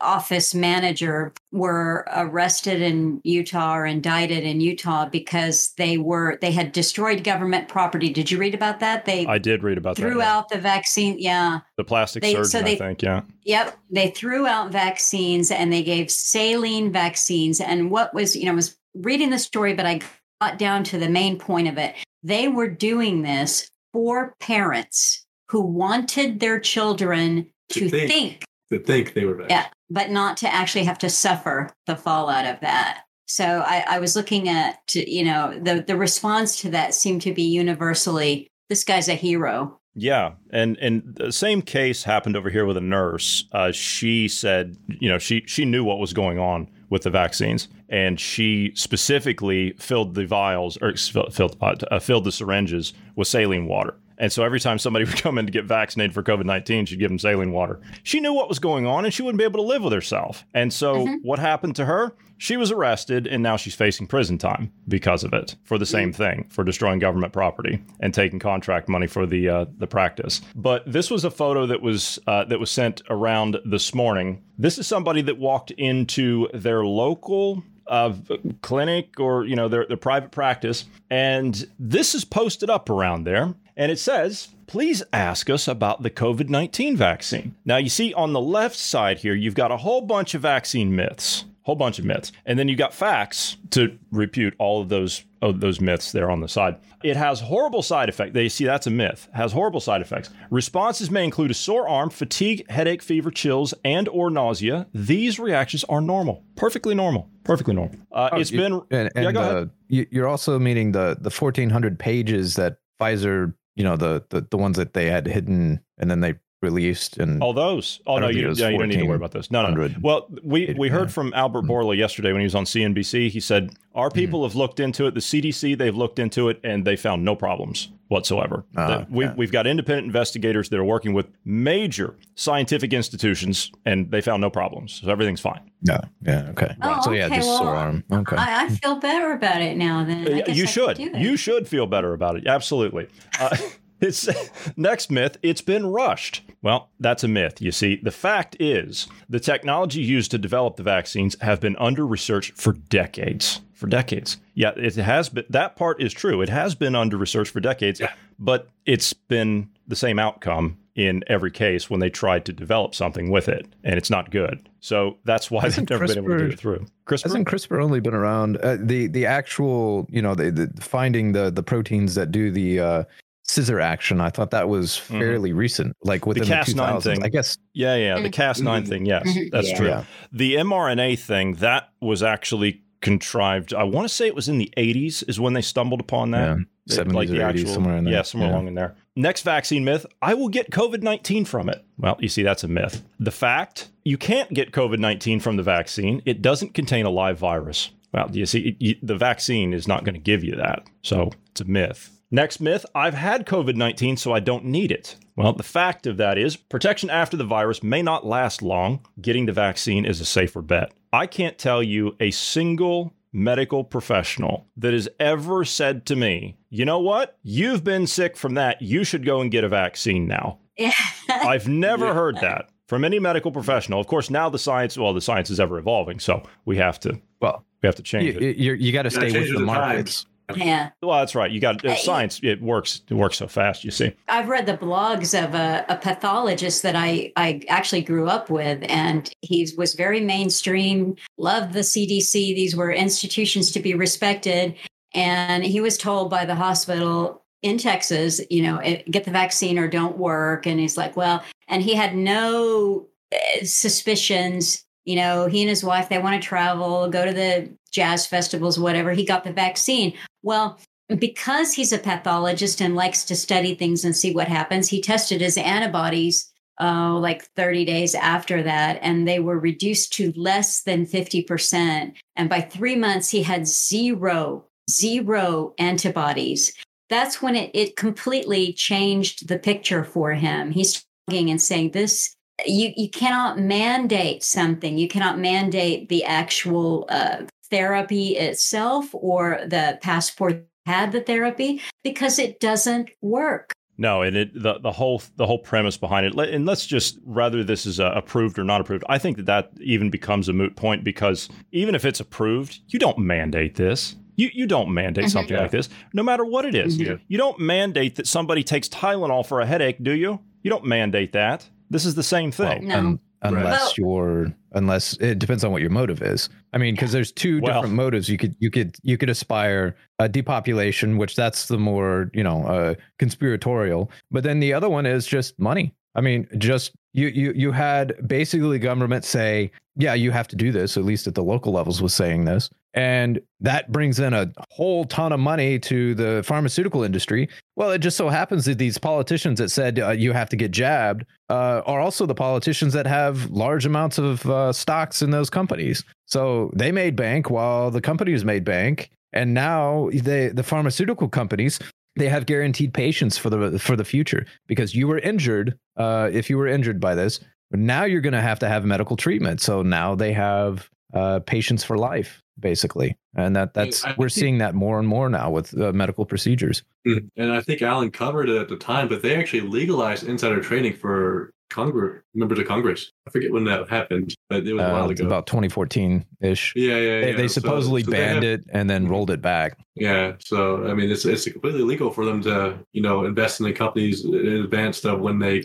office manager were arrested in Utah or indicted in Utah because they were they had destroyed government property. Did you read about that? They I did read about that. threw yeah. out the vaccine. Yeah. the plastic they- so they- I think. Yeah. Yep, they threw out vaccines and they gave saline vaccines. And what was, you know, I was reading the story, but I got down to the main point of it. They were doing this for parents who wanted their children to, To think. think, To think they were vaccinated. yeah, but not to actually have to suffer the fallout of that. So I, I was looking at, you know, the the response to that seemed to be universally, this guy's a hero. Yeah, and and the same case happened over here with a nurse. Uh, she said, you know, she she knew what was going on with the vaccines, and she specifically filled the vials or filled uh, filled the syringes with saline water. And so every time somebody would come in to get vaccinated for COVID 19, she'd give them saline water. She knew what was going on and she wouldn't be able to live with herself. And so what happened to her? She was arrested and now she's facing prison time because of it for the same thing, for destroying government property and taking contract money for the uh, the practice. But this was a photo that was uh, that was sent around this morning. This is somebody that walked into their local uh, clinic or you know their, their private practice and this is posted up around there and it says please ask us about the covid-19 vaccine. Now you see on the left side here you've got a whole bunch of vaccine myths whole bunch of myths and then you've got facts to repute all of those of those myths there on the side. It has horrible side effects. They see that's a myth. Has horrible side effects. Responses may include a sore arm fatigue headache fever chills and or nausea. These reactions are normal perfectly normal perfectly normal. Uh, it's Oh, You- been and, yeah and go uh, ahead. you, you're also meaning the the 1400 pages that Pfizer, you know, the the, the ones that they had hidden and then they released and all those oh no you, it was yeah, you don't need to worry about those no no 1400. well we we heard from Mm-hmm. albert bourla yesterday when he was on cnbc he said our people have looked into it the cdc they've looked into it and they found no problems whatsoever That we, yeah. we've got independent investigators that are working with major scientific institutions and they found no problems so everything's fine yeah yeah okay Oh, so yeah okay, just well, sore arm okay I, I feel better about it now. Then I guess you I should. do it. You should feel better about it. Absolutely. Uh, it's next myth. It's been rushed. Well, that's a myth. You see, the fact is the technology used to develop the vaccines have been under research for decades. For decades. Yeah, it has been. That part is true. It has been under research for decades, yeah. but it's been the same outcome in every case when they tried to develop something with it, and it's not good. So that's why Hasn't they've never been able to do it through. CRISPR hasn't CRISPR only been around uh, the the actual you know the, the finding the the proteins that do the uh, scissor action? I thought that was mm-hmm. fairly recent, like within the, Cas9 2000s. thing. I guess Yeah, yeah, the mm-hmm. Cas9 mm-hmm. thing. Yes, that's Yeah. true. Yeah. The mRNA thing that was actually contrived. I want to say it was in the 80s is when they stumbled upon that. Yeah, 70s or 80s, somewhere in there. Yeah, somewhere Yeah. along in there. Next vaccine myth: I will get COVID 19 from it. Well, you see, that's a myth. The fact you can't get COVID 19 from the vaccine. It doesn't contain a live virus. Well, you see, it- you, the vaccine is not going to give you that. So it's a myth. Next myth I've had COVID 19, so I don't need it. Well, the fact of that is protection after the virus may not last long. Getting the vaccine is a safer bet. I can't tell you a single medical professional that has ever said to me, you know what? You've been sick from that. You should go and get a vaccine now. Yeah. I've never heard that from any medical professional. Of course, now the science, well, the science is ever evolving, so we have to, well, we have to change you, it. you, you got to You gotta stay with with the the times. markets. Yeah. Well, that's right. You got uh, science. It works. It works so fast. You see. I've read the blogs of a, a pathologist that I, I actually grew up with, and he was very mainstream, loved the CDC. These were institutions to be respected. And he was told by the hospital in Texas, you know, eh, get the vaccine or don't work. And he's like, well, and he had no eh, suspicions. You know, he and his wife, they want to travel, go to the jazz festivals, whatever. He got the vaccine. Well, because he's a pathologist and likes to study things and see what happens, he tested his antibodies uh, like 30 days after that, and they were reduced to less than 50%. And by three months, he had zero, zero antibodies. That's when it, it completely changed the picture for him. He's talking and saying, This, you, you cannot mandate something, you cannot mandate the actual uh, therapy itself or the passport had the therapy because it doesn't work. No, and it the, the whole the whole premise behind it, and let's just rather this is uh, approved or not approved. I think that that even becomes a moot point because even if it's approved, you don't mandate this. You, you don't mandate Mhm. something Yeah. like this, no matter what it is. Mhm. You don't mandate that somebody takes Tylenol for a headache, do you? You don't mandate that. This is the same thing. No. Un- unless Well- you're unless it depends on what your motive is. I mean, because there's two Well- different motives. You could you could you could aspire a depopulation, which that's the more you know uh, conspiratorial. But then the other one is just money. I mean, just you you you had basically government say, yeah, you have to do this. At least at the local levels was saying this, and that brings in a whole ton of money to the pharmaceutical industry. Well, it just so happens that these politicians that said uh, you have to get jabbed uh, are also the politicians that have large amounts of uh, stocks in those companies. So they made bank while the companies made bank, and now they the pharmaceutical companies they have guaranteed patients for the for the future because you were injured. Uh, if you were injured by this, now you're going to have to have medical treatment. So now they have uh, patients for life, basically, and that that's we're think- seeing that more and more now with uh, medical procedures. Mhm. And I think Alan covered it at the time, but they actually legalized insider trading for Congress members of Congress. I forget when that happened, but it was a Uh, while ago. about 2014 ish. yeah, yeah, They, yeah. they So- supposedly so they banned have- it and then rolled it back. Yeah, so I mean, it's it's completely legal for them to you know invest in the companies in advance of when they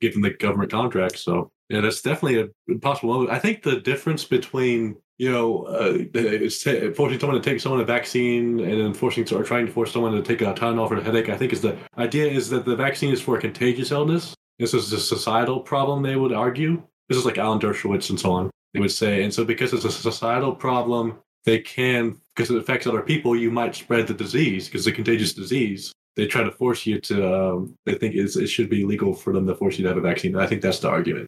give them the government contract. So yeah, that's definitely a possible. I think the difference between you know uh, it's t- forcing someone to take someone a vaccine and then forcing or trying to force someone to take a Tylenol for a headache. I think is the idea is that the vaccine is for a contagious illness. This is a societal problem. They would argue. This is like Alan Dershowitz and so on. They would say, and so because it's a societal problem, they can because it affects other people you might spread the disease because it's a contagious disease they try to force you to um, they think it's, it should be legal for them to force you to have a vaccine i think that's the argument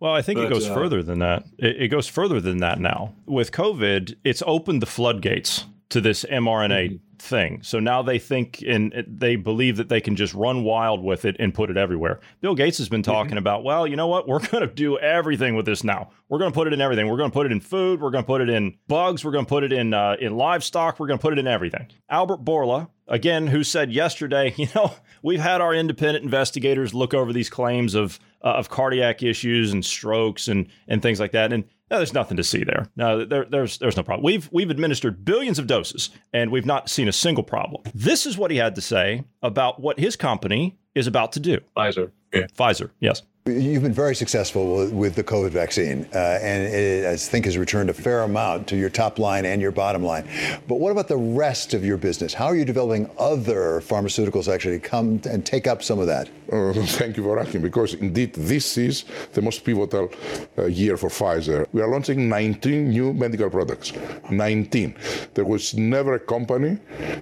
Well, I think it goes uh, further than that. It, it goes further than that now. With COVID, it's opened the floodgates to this mRNA thing. So now they think and they believe that they can just run wild with it and put it everywhere. Bill Gates has been talking about, well, you know what? We're going to do everything with this now. We're going to put it in everything. We're going to put it in food. We're going to put it in bugs. We're going to put it in uh, in livestock. We're going to put it in everything. Albert Bourla, again, who said yesterday, you know, we've had our independent investigators look over these claims of uh, of cardiac issues and strokes and and things like that, and no, there's nothing to see there. No, there, there's there's no problem. We've we've administered billions of doses, and we've not seen a single problem. This is what he had to say about what his company is about to do. Pfizer. Pfizer, yes. You've been very successful with- the COVID vaccine, uh, and it, I think has returned a fair amount to your top line and your bottom line. But what about the rest of your business? How are you developing other pharmaceuticals actually come and take up some of that? Uh, thank you for asking, because indeed this is the most pivotal uh, year for Pfizer. We are launching 19 new medical products. 19. There was never a company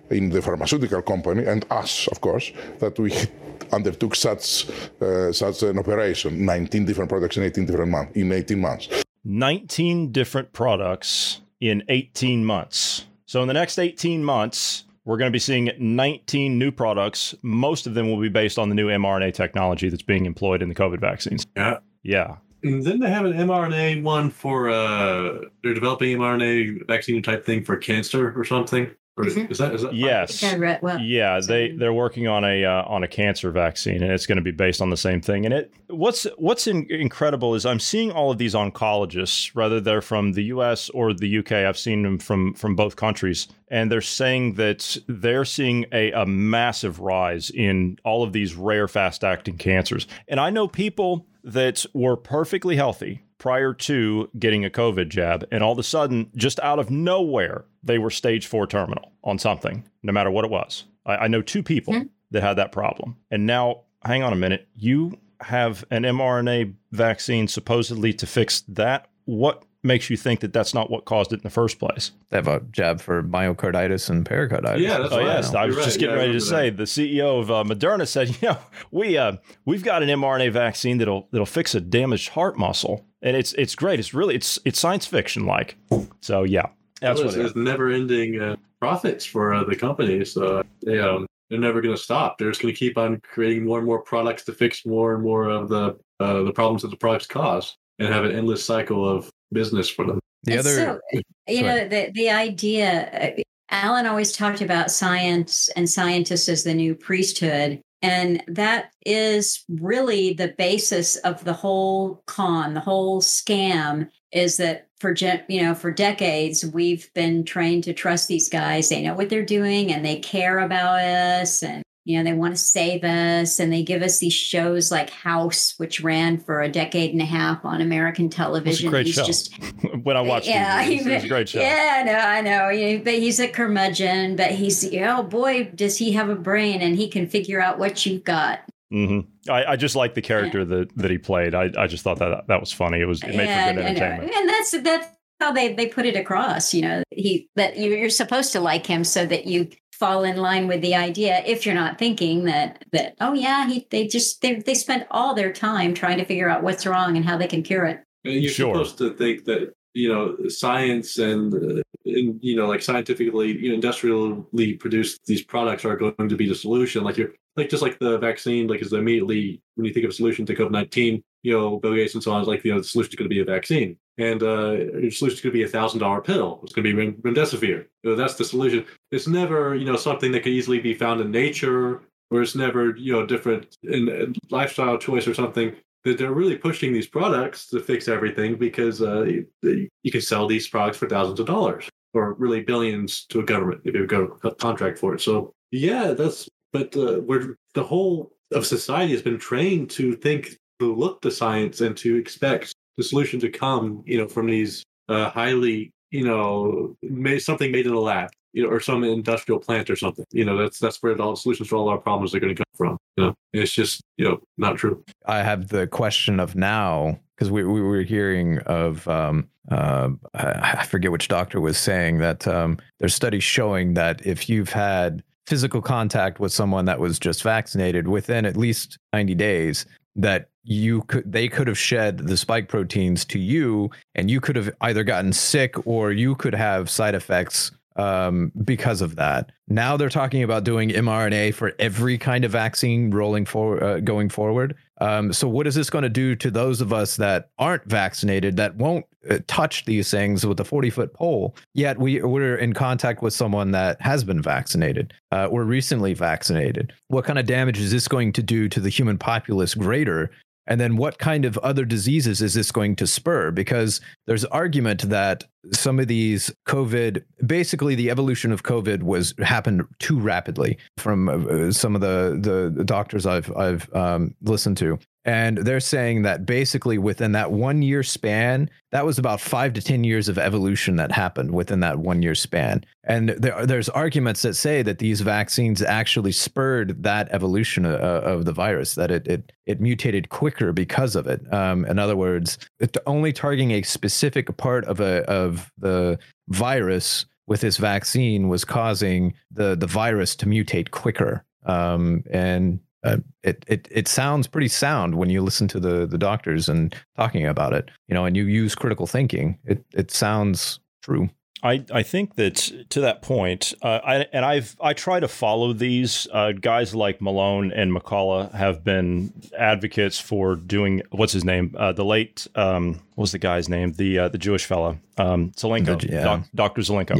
in the pharmaceutical company, and us, of course, that we undertook such uh, such an operation. 19 different products in 18 different months. In 18 months. 19 different products in 18 months. So in the next 18 months, we're going to be seeing 19 new products. Most of them will be based on the new mRNA technology that's being employed in the COVID vaccines. Yeah. Yeah. And then they have an mRNA one for uh they're developing mRNA vaccine type thing for cancer or something. Or is, is that is that Yes. Read- well, Yeah, they they're working on a uh, on a cancer vaccine, and it's going to be based on the same thing. And it what's what's in, incredible is I'm seeing all of these oncologists, whether they're from the U.S. or the U.K. I've seen them from from both countries, and they're saying that they're seeing a, a massive rise in all of these rare, fast acting cancers. And I know people that were perfectly healthy prior to getting a COVID jab, and all of a sudden, just out of nowhere, they were stage four terminal on something, no matter what it was. I, I know two people hmm. that had that problem. And now, hang on a minute, you have an mRNA vaccine supposedly to fix that. What makes you think that that's not what caused it in the first place? They have a jab for myocarditis and pericarditis. Yeah, that's oh right. yes, I was You're just right. getting Yeah, ready to remember say the CEO of uh, Moderna said, you know, we uh, we've got an mRNA vaccine that'll that'll fix a damaged heart muscle, and it's it's great. It's really it's it's science fiction like. So yeah, that's Well, what it's, it is. it's never-ending uh, profits for uh, the company, so they um, they're never going to stop. They're just going to keep on creating more and more products to fix more and more of the uh, the problems that the products cause, and have an endless cycle of business for them. The other, so, you know, the the idea. uh, Alan always talked about science and scientists as the new priesthood, And that is really the basis of the whole con, the whole scam is that for you know for decades we've been trained to trust these guys they know what they're doing and they care about us and you know they want to save us and they give us these shows like house which ran for a decade and a half on american television great he's show. just when I watched yeah, it, was, a great show. Yeah, no, I know. Yeah, but he's a curmudgeon. But he's oh boy, does he have a brain and he can figure out what you've got. mm-hmm. I, I just like the character that, that he played. I, I just thought that that was funny. It was it made Yeah, for good entertainment. and that's that's how they they put it across. You know, he that you're supposed to like him so that you fall in line with the idea. If you're not thinking that that oh yeah, he they just they they spent all their time trying to figure out what's wrong and how they can cure it. And you're supposed to think that you know science and, uh, and you know like scientifically you know industrially produced these products are going to be the solution like you're like just like the vaccine like is immediately when you think of a solution to covid-19 you know bill gates and so on is like you know the solution is going to be a vaccine. And uh your solution is going to be a thousand dollar pill. It's going to be rem- remdesivir. You know, that's the solution. It's never you know something that can easily be found in nature or it's never you know different in, in lifestyle choice or something. That they're really pushing these products to fix everything because uh, you, you can sell these products for thousands of dollars or really billions to a government if you go a contract for it. So yeah, that's but uh, we're the whole of society has been trained to think to look to science and to expect the solution to come, you know, from these uh, highly, you know, made, something made in a lab, you know, or some industrial plant or something. You know, that's that's where all the solutions for all our problems are going to come from. You know, it's just you know not true. I have the question of now because we, we were hearing of um, uh, I I forget which doctor was saying that um, there's studies showing that if you've had physical contact with someone that was just vaccinated within at least 90 days that you could they could have shed the spike proteins to you and you could have either gotten sick or you could have side effects um, because of that. Now they're talking about doing mRNA for every kind of vaccine rolling for uh, going forward. Um, so what is this going to do to those of us that aren't vaccinated that won't uh, touch these things with a 40 foot pole? Yet we we're in contact with someone that has been vaccinated uh, or recently vaccinated. What kind of damage is this going to do to the human populace greater and then what kind of other diseases is this going to spur? Because there's argument that some of these COVID, basically the evolution of COVID was happened too rapidly from uh, some of the, the doctors I've I've um, listened to. And they're saying that basically within that one year span, that was about five to 10 years of evolution that happened within that one year span. And there, there's arguments that say that these vaccines actually spurred that evolution uh, of the virus, that it, it, it mutated quicker because of it. Um, in other words, it only targeting a specific part of, a, of the virus with this vaccine was causing the, the virus to mutate quicker. Um, and uh, it, it it sounds pretty sound when you listen to the the doctors and talking about it, you know, and you use critical thinking. It it sounds true. I, I think that to that point, uh, I, and I've I try to follow these uh, guys like Malone and McCullough have been advocates for doing what's his name uh, the late um, what was the guy's name the uh, the Jewish fella um, Zelenko The- yeah. Doc, Dr. Zelenko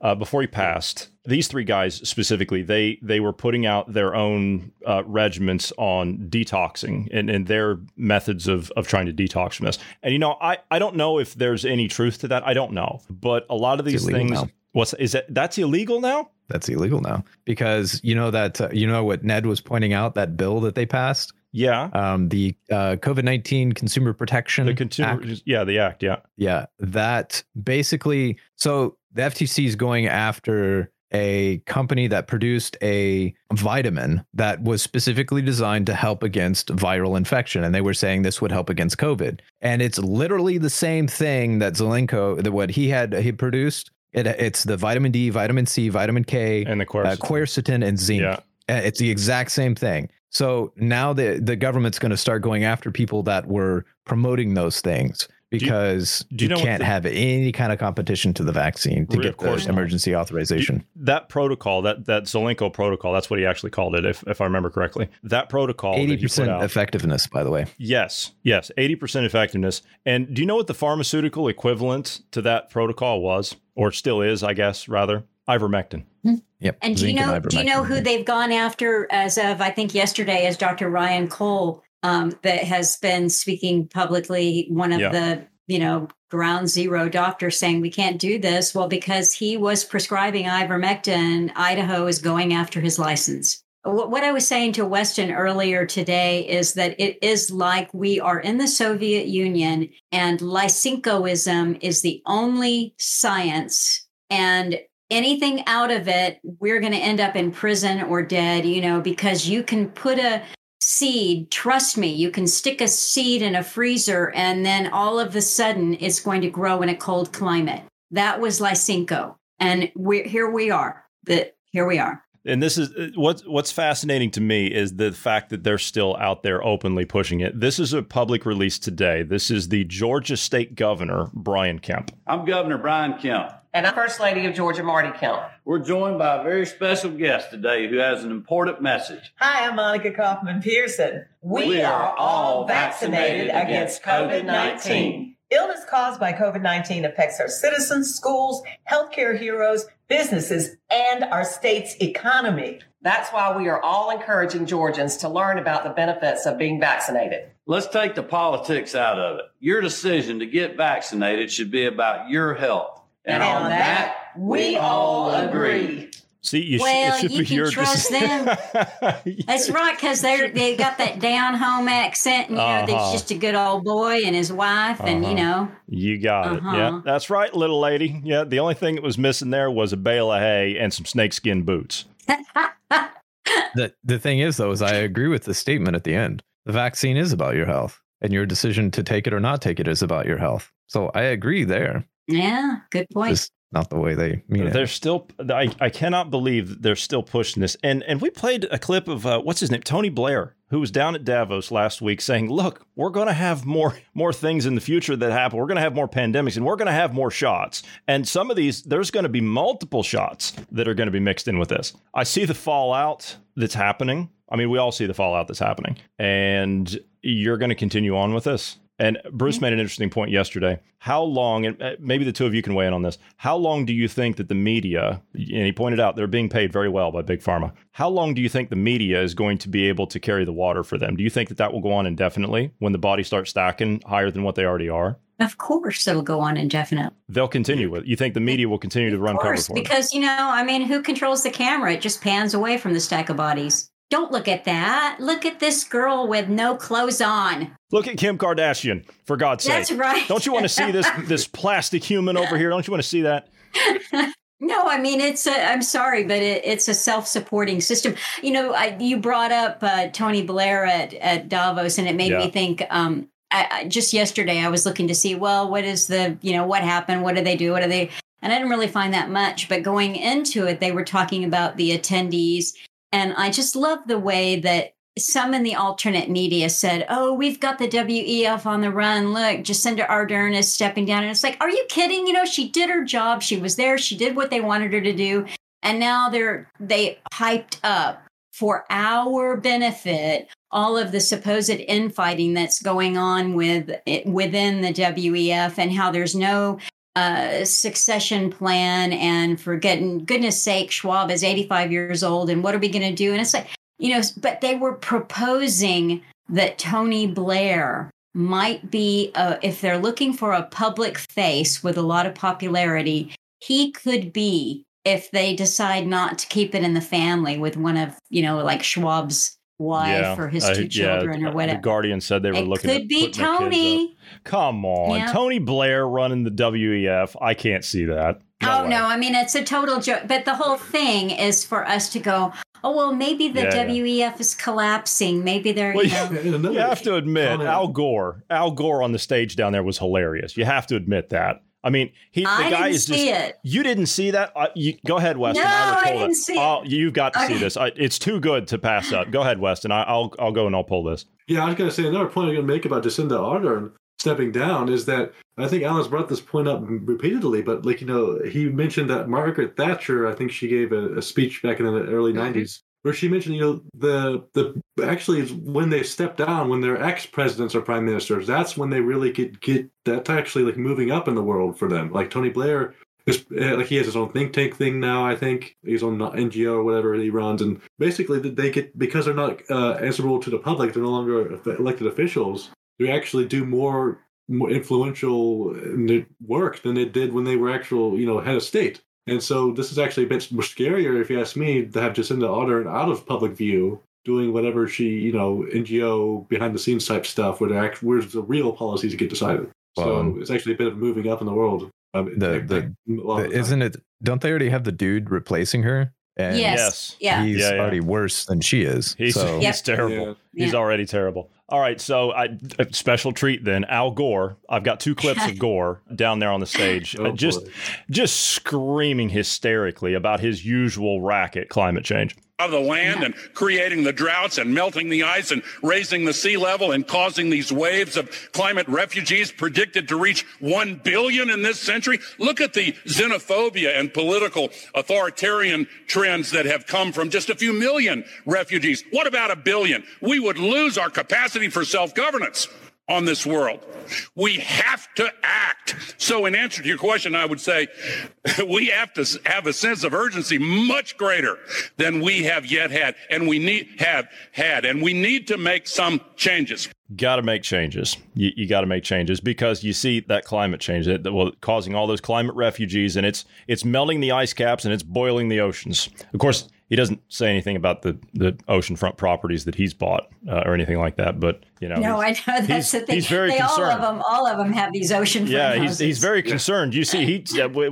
uh, before he passed these three guys specifically they they were putting out their own uh, regiments on detoxing and, and their methods of of trying to detox from this and you know I I don't know if there's any truth to that I don't know but a lot of these things now. What's is that? That's illegal now. That's illegal now because you know that uh, you know what Ned was pointing out that bill that they passed. Yeah. Um, the uh, COVID nineteen Consumer Protection. The consumer, Act. yeah, the act, yeah. Yeah, that basically. So the FTC is going after a company that produced a vitamin that was specifically designed to help against viral infection, and they were saying this would help against COVID. And it's literally the same thing that Zelenko, that what he had he produced. It, it's the vitamin D, vitamin C, vitamin K, and the quercetin, uh, quercetin and zinc. Yeah. Uh, It's the exact same thing. So now the the government's going to start going after people that were promoting those things because do you you, know can't the- have any kind of competition to the vaccine to Of get course the not. emergency authorization. That protocol, that that Zelenko protocol, that's what he actually called it, if if I remember correctly. That protocol, Eighty percent effectiveness, by the way. Yes, yes, eighty percent effectiveness. And do you know what the pharmaceutical equivalent to that protocol was, or still is? I guess rather ivermectin. Hmm. Yep. And do you know do you know who they've gone after as of I think yesterday as Dr. Ryan Cole um, that has been speaking publicly, one of Yeah. the you know ground zero doctors saying we can't do this. Well, because he was prescribing ivermectin, Idaho is going after his license. What what I was saying to Weston earlier today is that it is like we are in the Soviet Union and Lysenkoism is the only science and anything out of it, we're going to end up in prison or dead, you know, because you can put a seed, trust me, you can stick a seed in a freezer and then all of a sudden it's going to grow in a cold climate. That was Lysenko. And here we are. That here we are. And this is uh, what's what's fascinating to me is the fact that they're still out there openly pushing it. This is a public release today. This is the Georgia State Governor Brian Kemp. I'm Governor Brian Kemp. And I'm First Lady of Georgia, Marty Kemp. We're joined by a very special guest today who has an important message. Hi, I'm Monica Kaufman Pearson. We, We are are all all vaccinated vaccinated against against COVID 19. Illness caused by COVID 19 affects our citizens, schools, healthcare heroes, businesses, and our state's economy. That's why we are all encouraging Georgians to learn about the benefits of being vaccinated. Let's take the politics out of it. Your decision to get vaccinated should be about your health. And on that, we all agree. See, you, sh- well, it should you be can trust decision. them. That's right, because they they got that down home accent, and you know, Uh-huh. that's just a good old boy and his wife, and you Uh-huh. know, You got it. Uh-huh. Yeah, that's right, little lady. Yeah, the only thing that was missing there was a bale of hay and some snakeskin boots. the the thing is though is I agree with the statement at the end. The vaccine is about your health, and your decision to take it or not take it is about your health. So I agree there. yeah, good point. Just not the way they mean it. They're still. I, I cannot believe they're still pushing this. And and we played a clip of uh, what's his name, Tony Blair, who was down at Davos last week, saying, "Look, we're going to have more more things in the future that happen. We're going to have more pandemics, and we're going to have more shots. And some of these, there's going to be multiple shots that are going to be mixed in with this. I see the fallout that's happening. I mean, we all see the fallout that's happening, and you're going to continue on with this." And Bruce made an interesting point yesterday. How long, and uh, maybe the two of you can weigh in on this, how long do you think that the media, and he pointed out they're being paid very well by Big Pharma, how long do you think the media is going to be able to carry the water for them? Do you think that that will go on indefinitely when the bodies start stacking higher than what they already are? Of course, it'll go on indefinitely. They'll continue with. You think the media will continue to run Of cover course, for them? because you know, I mean, who controls the camera? It just pans away from the stack of bodies. Don't look at that. Look at this girl with no clothes on. Look at Kim Kardashian, for God's That's sake. That's right. Don't you want to see this this plastic human over here? Don't you want to see that? No, I mean it's. A, I'm sorry, but it, it's a self-supporting system. You know, I, you brought up uh, Tony Blair at at Davos, and it made Yeah. me think. Um, I, I, just yesterday, I was looking to see, well, what is the, you know, what happened? What do they do? What do they? And I didn't really find that much. But going into it, they were talking about the attendees, and I just love the way that some in the alternate media said, "Oh, we've got the WEF on the run. Look, Jacinda Ardern is stepping down." And it's like, "Are you kidding? You know, she did her job. She was there. She did what they wanted her to do, and now they're they hyped up for our benefit all of the supposed infighting that's going on with within the WEF and how there's no uh, succession plan. And for getting goodness sake, Schwab is 85 years old, and what are we going to do? And it's like, you know, but they were proposing that Tony Blair might be, uh, if they're looking for a public face with a lot of popularity, he could be if they decide not to keep it in the family with one of, you know, like Schwab's wife or his uh, two yeah, children or The. Guardian said they were It looking could at be putting their kids up. Tony. Come on, Yeah. Tony Blair running the WEF. I can't see that. oh way. no, I mean it's a total joke. But the whole thing is for us to go, oh well, maybe the Yeah, yeah. WEF is collapsing. Maybe they're, Well, you know, you have to admit, Al Gore, Al Gore on the stage down there was hilarious. You have to admit that. I mean, he the I guy didn't is just. see it. You didn't see that? Uh, you, go ahead, Weston. No, I, will I pull didn't it. see it. I'll- You've got to see this. I, it's too good to pass up. Go ahead, Weston. I, I'll I'll go and I'll pull this. Yeah, I was going to say another point I'm going to make about Jacinda Ardern stepping down is that I think Alan's brought this point up repeatedly, but like you know, he mentioned that Margaret Thatcher, I think she gave a, a speech back in the early '90s where she mentioned, you know, the the actually is when they step down, when their ex presidents are prime ministers, that's when they really get get that's actually like moving up in the world for them. Like Tony Blair Just, uh, like he has his own think tank thing now. I think his own NGO or whatever he runs, and basically they get because they're not uh, answerable to the public. They're no longer elected officials. They actually do more more influential work than they did when they were actual, you know, head of state. And so this is actually a bit more scarier, if you ask me, to have Jacinda Ardern out of public view, doing whatever she, you know, NGO behind the scenes type stuff, where the where the real policies get decided. So um, it's actually a bit of moving up in the world. Um, the, the, the isn't it? Don't they already have the dude replacing her? And yes. Yeah. He's yeah, yeah. already worse than she is. He's, so. he's terrible. Yeah. He's already terrible. All right. So, I, a special treat then. Al Gore. I've got two clips of Gore down there on the stage, oh, just, just screaming hysterically about his usual racket climate change of the land and creating the droughts and melting the ice and raising the sea level and causing these waves of climate refugees predicted to reach 1 billion in this century. Look at the xenophobia and political authoritarian trends that have come from just a few million refugees. What about a billion? We would lose our capacity for self-governance on this world. We have to act. So, in answer to your question, I would say we have to have a sense of urgency much greater than we have yet had, and we need have had, and we need to make some changes. Got to make changes. You, you got to make changes because you see that climate change that well, causing all those climate refugees, and it's it's melting the ice caps and it's boiling the oceans. Of course, he doesn't say anything about the the oceanfront properties that he's bought uh, or anything like that. But you know, no, I know that's the thing. He's very they, concerned. All of them, all of them have these ocean. Yeah, he's he's very concerned. You see, he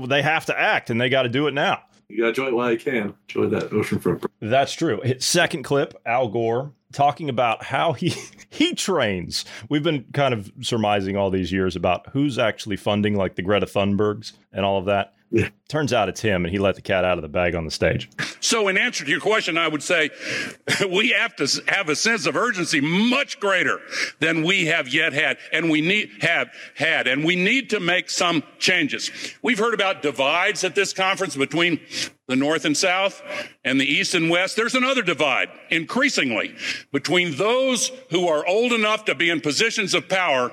they have to act, and they got to do it now. You got to enjoy it while you can. Enjoy that oceanfront. That's true. Second clip, Al Gore talking about how he he trains. We've been kind of surmising all these years about who's actually funding like the Greta Thunbergs and all of that. Yeah. Turns out it's him, and he let the cat out of the bag on the stage. So, in answer to your question, I would say we have to have a sense of urgency much greater than we have yet had, and we need have had, and we need to make some changes. We've heard about divides at this conference between the North and South and the East and West. There's another divide, increasingly, between those who are old enough to be in positions of power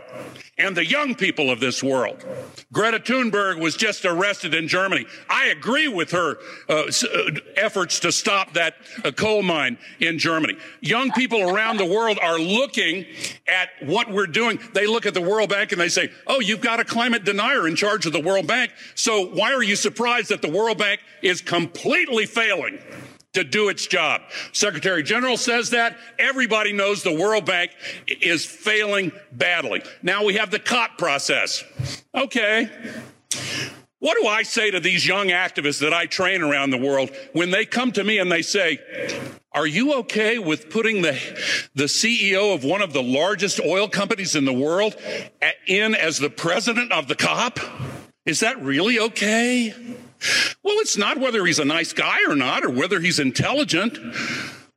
and the young people of this world. Greta Thunberg was just arrested in Germany. I agree with her uh, uh, efforts to stop that uh, coal mine in Germany. Young people around the world are looking at what we're doing. They look at the World Bank and they say, oh, you've got a climate denier in charge of the World Bank. So why are you surprised that the World Bank is completely failing? to do its job. Secretary General says that. Everybody knows the World Bank is failing badly. Now we have the COP process. Okay. What do I say to these young activists that I train around the world when they come to me and they say, are you okay with putting the, the CEO of one of the largest oil companies in the world in as the president of the COP? Is that really okay? Well, it's not whether he's a nice guy or not, or whether he's intelligent.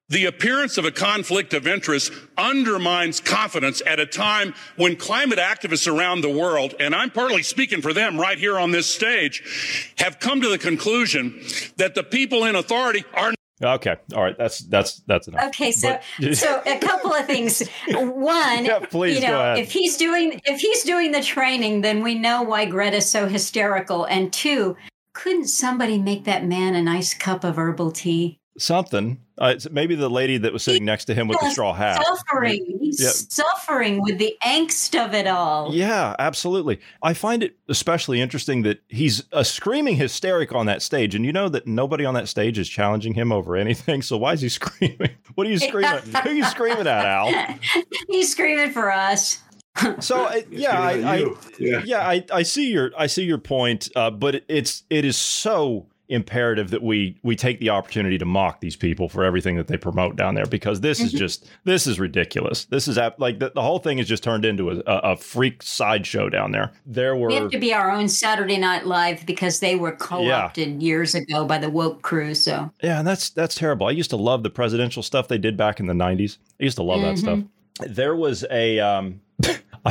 The appearance of a conflict of interest undermines confidence at a time when climate activists around the world, and I'm partly speaking for them right here on this stage, have come to the conclusion that the people in authority are Okay. All right. That's that's that's enough. Okay. So but, so a couple of things. One, yeah, please you know, if he's doing if he's doing the training, then we know why Greta's so hysterical. And two, couldn't somebody make that man a nice cup of herbal tea? Something. Uh, maybe the lady that was sitting next to him with the straw hat. Suffering. He's yeah. suffering with the angst of it all. Yeah, absolutely. I find it especially interesting that he's a screaming hysteric on that stage, and you know that nobody on that stage is challenging him over anything. So why is he screaming? What are you screaming? Who are you screaming at, Al? He's screaming for us so uh, yeah, I, I, yeah, yeah, I, I see your I see your point, uh, but it's it is so imperative that we we take the opportunity to mock these people for everything that they promote down there because this is mm-hmm. just this is ridiculous. This is like the, the whole thing is just turned into a, a freak sideshow down there. There were we have to be our own Saturday Night Live because they were co-opted yeah. years ago by the woke crew. So yeah, and that's that's terrible. I used to love the presidential stuff they did back in the '90s. I used to love mm-hmm. that stuff. There was a um,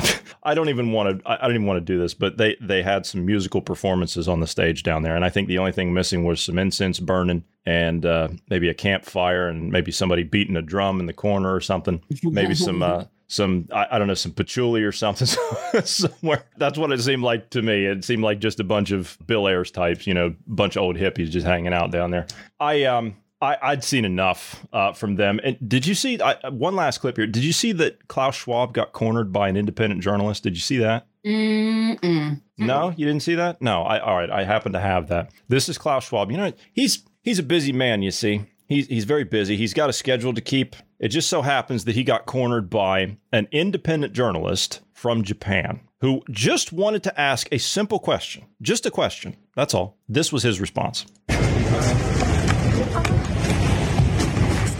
I don't even want to. I don't even want to do this, but they they had some musical performances on the stage down there, and I think the only thing missing was some incense burning and uh, maybe a campfire and maybe somebody beating a drum in the corner or something. Maybe some uh, some I, I don't know some patchouli or something somewhere. That's what it seemed like to me. It seemed like just a bunch of Bill Ayers types, you know, bunch of old hippies just hanging out down there. I um I, I'd seen enough uh, from them. And did you see I, one last clip here? Did you see that Klaus Schwab got cornered by an independent journalist? Did you see that? Mm-mm. No, you didn't see that. No, I all right. I happen to have that. This is Klaus Schwab. You know, he's he's a busy man. You see, he's he's very busy. He's got a schedule to keep. It just so happens that he got cornered by an independent journalist from Japan who just wanted to ask a simple question, just a question. That's all. This was his response.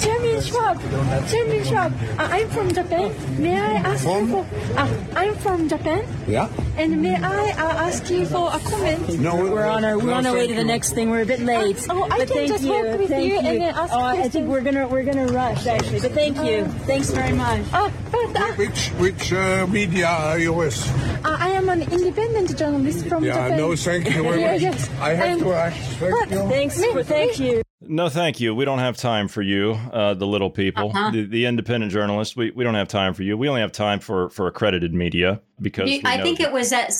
Chairman Schwab, Chairman Schwab, uh, I'm from Japan. May I ask you for? Uh, I'm from Japan, Yeah? and may I uh, ask you for a comment? No, We're on our we're on our way to the next thing. We're a bit late. Oh, I but can thank just you. walk with thank you you. and then ask oh, I questions. think we're gonna we're gonna rush actually. But thank you. Thanks very much. Uh, but uh, Which which uh, media are you with? uh, I am an independent journalist from Yeah, Japan. no, thank you very Yeah, much. yes. I have And- to ask. Thank but- you. Thanks. Thank you. No, thank you. We don't have time for you, uh, the little people, Uh-huh. the, the independent journalists. We, we don't have time for you. We only have time for, for accredited media because You- I think that- it was that.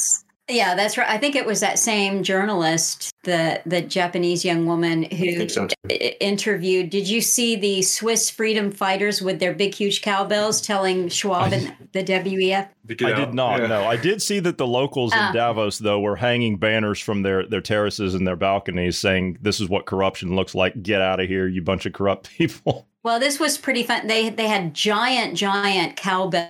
S- Yeah, that's right. I think it was that same journalist, the the Japanese young woman who so, interviewed. Did you see the Swiss freedom fighters with their big, huge cowbells telling Schwab and the WEF? I did not know. I did see that the locals Ah. in Davos, though, were hanging banners from their, their terraces and their balconies saying, This is what corruption looks like. Get out of here, you bunch of corrupt people. Well, this was pretty fun. They they had giant, giant cowbells,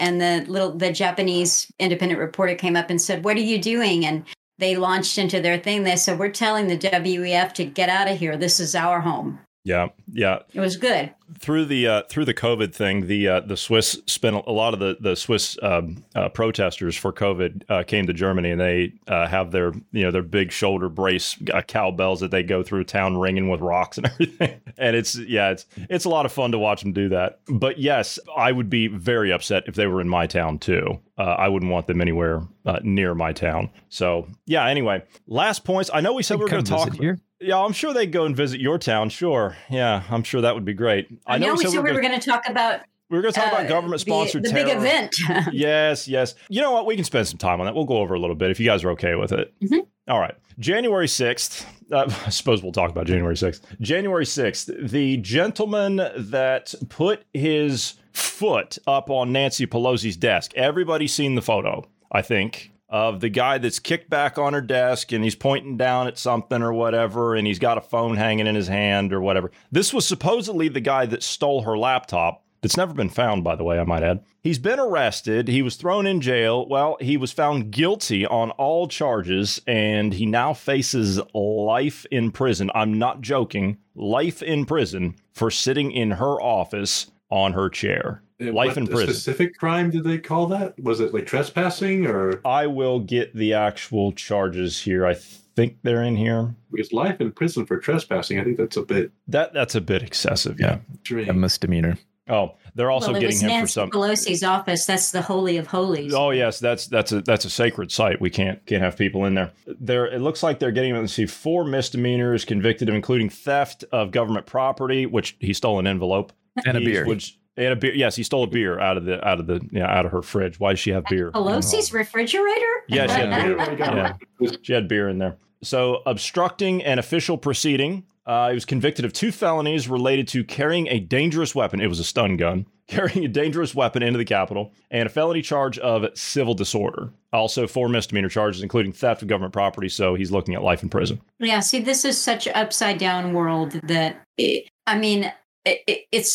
and the little the Japanese independent reporter came up and said, "What are you doing?" And they launched into their thing. They said, "We're telling the WEF to get out of here. This is our home." Yeah, yeah. It was good. through the uh, through the COVID thing, the uh, the Swiss spent a lot of the the Swiss um, uh, protesters for COVID uh, came to Germany, and they uh, have their you know their big shoulder brace uh, cowbells that they go through town ringing with rocks and everything. And it's yeah, it's it's a lot of fun to watch them do that. But yes, I would be very upset if they were in my town too. Uh, I wouldn't want them anywhere uh, near my town. So yeah. Anyway, last points. I know we said we were going to talk here. Yeah, I'm sure they'd go and visit your town. Sure. Yeah, I'm sure that would be great. I know, we said we were going to talk about. we were going to talk uh, about government sponsored the, the big event. yes, yes. You know what? We can spend some time on that. We'll go over a little bit if you guys are okay with it. Mm-hmm. All right. January 6th. Uh, I suppose we'll talk about January 6th. January 6th, the gentleman that put his foot up on Nancy Pelosi's desk. Everybody's seen the photo, I think, of the guy that's kicked back on her desk and he's pointing down at something or whatever, and he's got a phone hanging in his hand or whatever. This was supposedly the guy that stole her laptop. That's never been found, by the way, I might add. He's been arrested. He was thrown in jail. Well, he was found guilty on all charges, and he now faces life in prison. I'm not joking. Life in prison for sitting in her office on her chair. And life what in prison. Specific crime did they call that? Was it like trespassing or? I will get the actual charges here. I think they're in here. Because life in prison for trespassing, I think that's a bit. That that's a bit excessive. Yeah. A misdemeanor. Oh, they're also well, getting was him for Nancy some. Pelosi's office. That's the holy of holies. Oh yes, that's that's a that's a sacred site. We can't can't have people in there. There, it looks like they're getting let's see four misdemeanors convicted of including theft of government property, which he stole an envelope And a beer. Which and a beer. Yes, he stole a beer out of the out of the yeah out of her fridge. Why does she have beer? Pelosi's refrigerator? Yeah, she had beer. Yeah. Yeah. She had beer in there. So, obstructing an official proceeding. Uh, he was convicted of two felonies related to carrying a dangerous weapon. It was a stun gun. Carrying a dangerous weapon into the Capitol, and a felony charge of civil disorder. Also, four misdemeanor charges, including theft of government property. So, he's looking at life in prison. Yeah, see, this is such an upside down world that, it, I mean, it, it, it's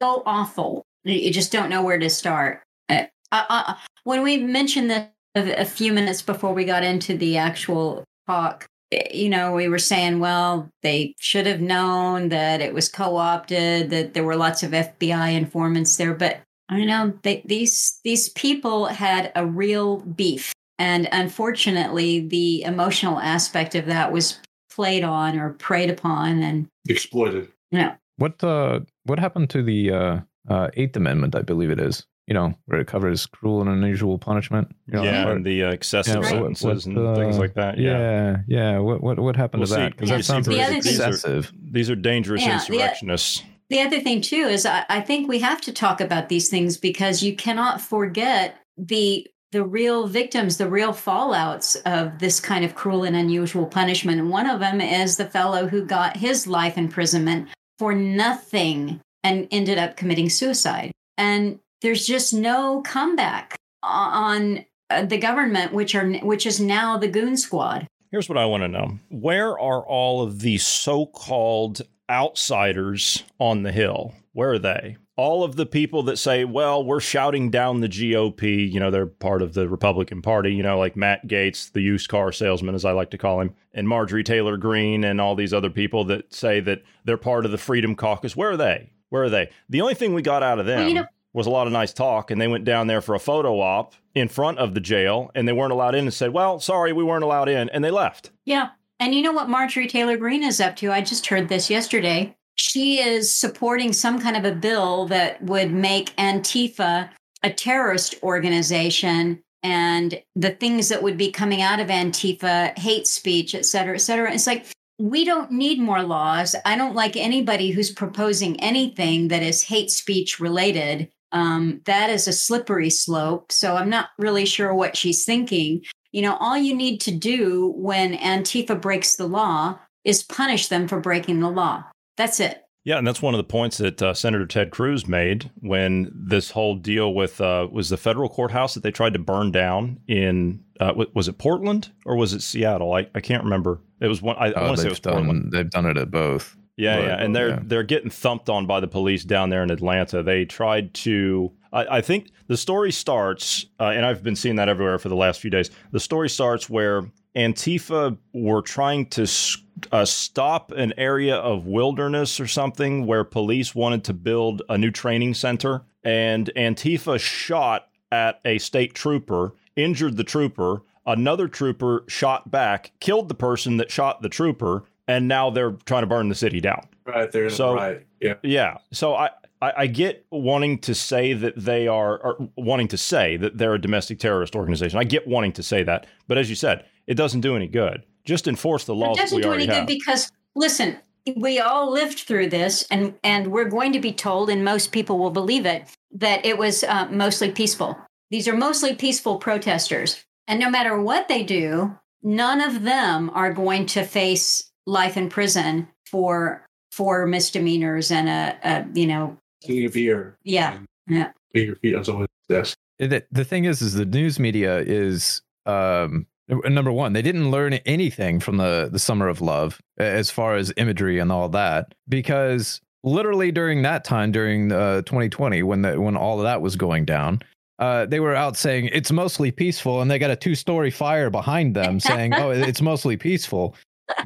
so awful. You you just don't know where to start. Uh, I, I, when we mentioned this a, few minutes before we got into the actual talk, you know, we were saying, well, they should have known that it was co opted, that there were lots of FBI informants there. But I don't know, they, these, these people had a real beef. And unfortunately, the emotional aspect of that was played on or preyed upon. And, Exploited. you know, What uh what happened to the uh, uh Eighth Amendment? I believe it is. You know, where it covers cruel and unusual punishment. You know, yeah, or- and the uh, excessive Yeah, what- sentences what, and things uh, like that. Yeah. yeah, yeah. What what what happened Well, to that? Because that sounds really other thing- these are- excessive. These are dangerous Yeah, the- insurrectionists. The other thing too is I, I think we have to talk about these things because you cannot forget the the real victims, the real fallouts of this kind of cruel and unusual punishment. And one of them is the fellow who got his life imprisonment for nothing and ended up committing suicide. And there's just no comeback on uh, the government, which are which is now the goon squad. Here's what I want to know: Where are all of the so-called outsiders on the Hill? Where are they? All of the people that say, well, we're shouting down the GOP, you know, they're part of the Republican Party, you know, like Matt Gaetz, the used car salesman, as I like to call him, and Marjorie Taylor Greene, and all these other people that say that they're part of the Freedom Caucus. Where are they? Where are they? The only thing we got out of them Well, you know- was a lot of nice talk, and they went down there for a photo op in front of the jail, and they weren't allowed in and said, well, sorry, we weren't allowed in, and they left. Yeah. And you know what Marjorie Taylor Greene is up to? I just heard this yesterday. She is supporting some kind of a bill that would make Antifa a terrorist organization and the things that would be coming out of Antifa, hate speech, et cetera, et cetera. It's like, we don't need more laws. I don't like anybody who's proposing anything that is hate speech related. Um, that is a slippery slope. So I'm not really sure what she's thinking. You know, all you need to do when Antifa breaks the law is punish them for breaking the law. That's it. Yeah, and that's one of the points that uh, Senator Ted Cruz made when this whole deal with uh, was the federal courthouse that they tried to burn down in uh, wa- was it Portland or was it Seattle? I, I can't remember. It was one. I, I Oh, want to say it they've was done Portland. they've done it at both. Yeah, But, yeah, and they're yeah. they're getting thumped on by the police down there in Atlanta. They tried to. I, I think the story starts, uh, and I've been seeing that everywhere for the last few days. The story starts where Antifa were trying to s- uh, stop an area of wilderness or something where police wanted to build a new training center, and Antifa shot at a state trooper, injured the trooper. Another trooper shot back, killed the person that shot the trooper, and now they're trying to burn the city down. Right there. So- right. Yeah. Yeah. So I, I, I get wanting to say that they are, or wanting to say that they're a domestic terrorist organization. I get wanting to say that. But as you said, it doesn't do any good. Just enforce the laws it doesn't we do any good have. because listen we all lived through this and and we're going to be told and most people will believe it that it was uh, mostly peaceful these are mostly peaceful protesters and no matter what they do none of them are going to face life in prison for for misdemeanors and a, a you know Sitting your beer, yeah yeah putting your feet on someone's desk. the, the thing is is the news media is um n- number one they didn't learn anything from the the summer of love as far as imagery and all that because literally during that time during uh 2020 when the when all of that was going down uh, they were out saying it's mostly peaceful, and they got a two-story fire behind them saying, "Oh, it's mostly peaceful."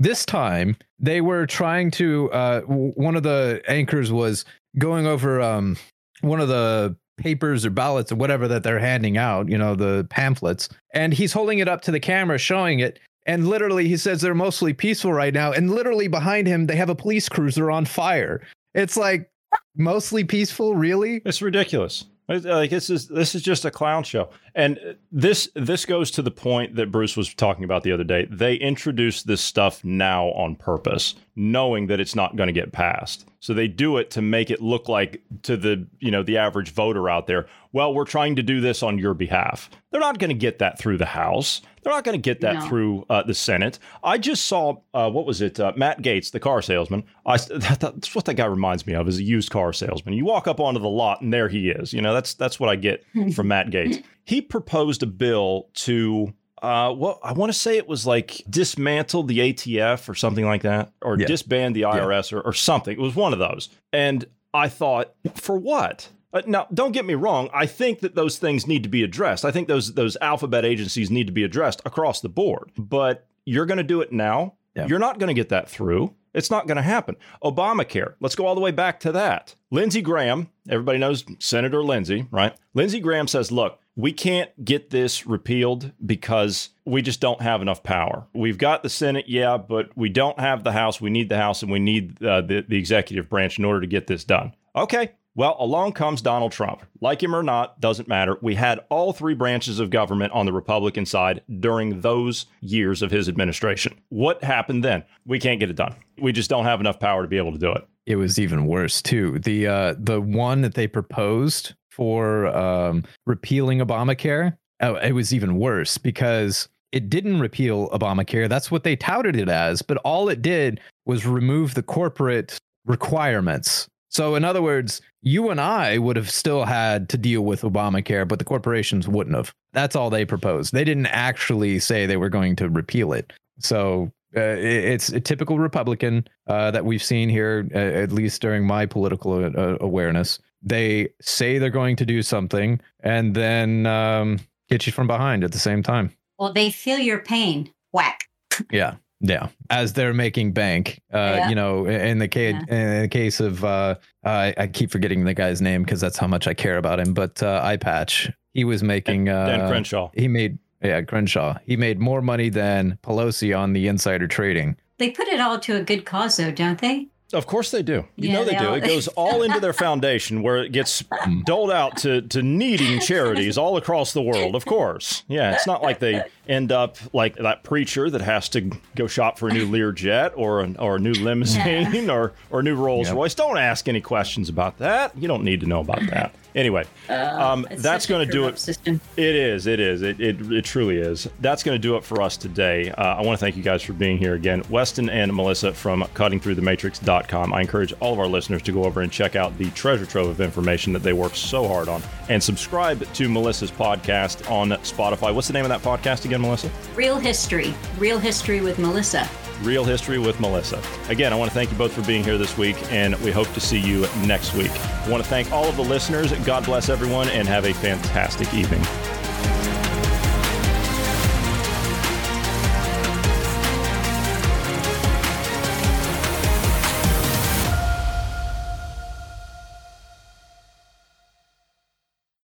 This time, they were trying to. Uh, w- one of the anchors was going over um, one of the papers or ballots or whatever that they're handing out, you know, the pamphlets, and he's holding it up to the camera, showing it. And literally, he says they're mostly peaceful right now. And literally behind him, they have a police cruiser on fire. It's like mostly peaceful, really? It's ridiculous. Like this is this is just a clown show, and uh, this this goes to the point that Bruce was talking about the other day. They introduce this stuff now on purpose, knowing that it's not going to get passed. So they do it to make it look like to the you know the average voter out there. Well, we're trying to do this on your behalf. They're not going to get that through the House. They're not going to get that No. through uh, the Senate. I just saw uh, what was it? Uh, Matt Gaetz, the car salesman. I that, that's what that guy reminds me of is a used car salesman. You walk up onto the lot and there he is. You know that's that's what I get from Matt Gaetz. He proposed a bill to. Uh, well, I want to say it was like dismantle the ATF or something like that, or Yeah. disband the IRS or, or something. It was one of those. And I thought, for what? Uh, now, don't get me wrong. I think that those things need to be addressed. I think those those alphabet agencies need to be addressed across the board. But you're going to do it now. You're not going to get that through. It's not going to happen. Obamacare. Let's go all the way back to that. Lindsey Graham. Everybody knows Senator Lindsey, right? Lindsey Graham says, "Look, we can't get this repealed because we just don't have enough power. We've got the Senate, yeah, but we don't have the House. We need the House, and we need uh, the the executive branch in order to get this done." Okay, Well, along comes Donald Trump. Like him or not, doesn't matter. We had all three branches of government on the Republican side during those years of his administration. What happened then? We can't get it done. We just don't have enough power to be able to do it. It was even worse too. The uh, the one that they proposed for um, repealing Obamacare, oh, it was even worse because it didn't repeal Obamacare. That's what they touted it as, but all it did was remove the corporate requirements. So, in other words, you and I would have still had to deal with Obamacare, but the corporations wouldn't have. That's all they proposed. They didn't actually say they were going to repeal it. So, uh, it's a typical Republican uh, that we've seen here, uh, at least during my political uh, awareness. They say they're going to do something and then um, get you from behind at the same time. Well, they feel your pain. Whack. Yeah. Yeah, as they're making bank, uh, yeah. you know, in the case yeah. in the case of uh, I, I keep forgetting the guy's name because that's how much I care about him. But uh, eye patch, he was making uh, Dan Crenshaw. He made yeah Crenshaw. He made more money than Pelosi on the insider trading. They put it all to a good cause, though, don't they? Of course they do. You Yeah, know they, they do. all- It goes all into their foundation where it gets doled out to, to needing charities all across the world, of course. Yeah, it's not like they end up like that preacher that has to go shop for a new Learjet or an, or a new limousine or, or new Rolls Royce. Don't ask any questions about that. You don't need to know about that. Anyway, um, that's going to do it. system. It is. It is. It, it, it truly is. That's going to do it for us today. Uh, I want to thank you guys for being here again. Weston and Melissa from cuttingthroughthematrix.com. I encourage all of our listeners to go over and check out the treasure trove of information that they work so hard on and subscribe to Melissa's podcast on Spotify. What's the name of that podcast again, Melissa? Real history. Real history with Melissa. Real History with Melissa. Again, I want to thank you both for being here this week, and we hope to see you next week. I want to thank all of the listeners. God bless everyone, and have a fantastic evening.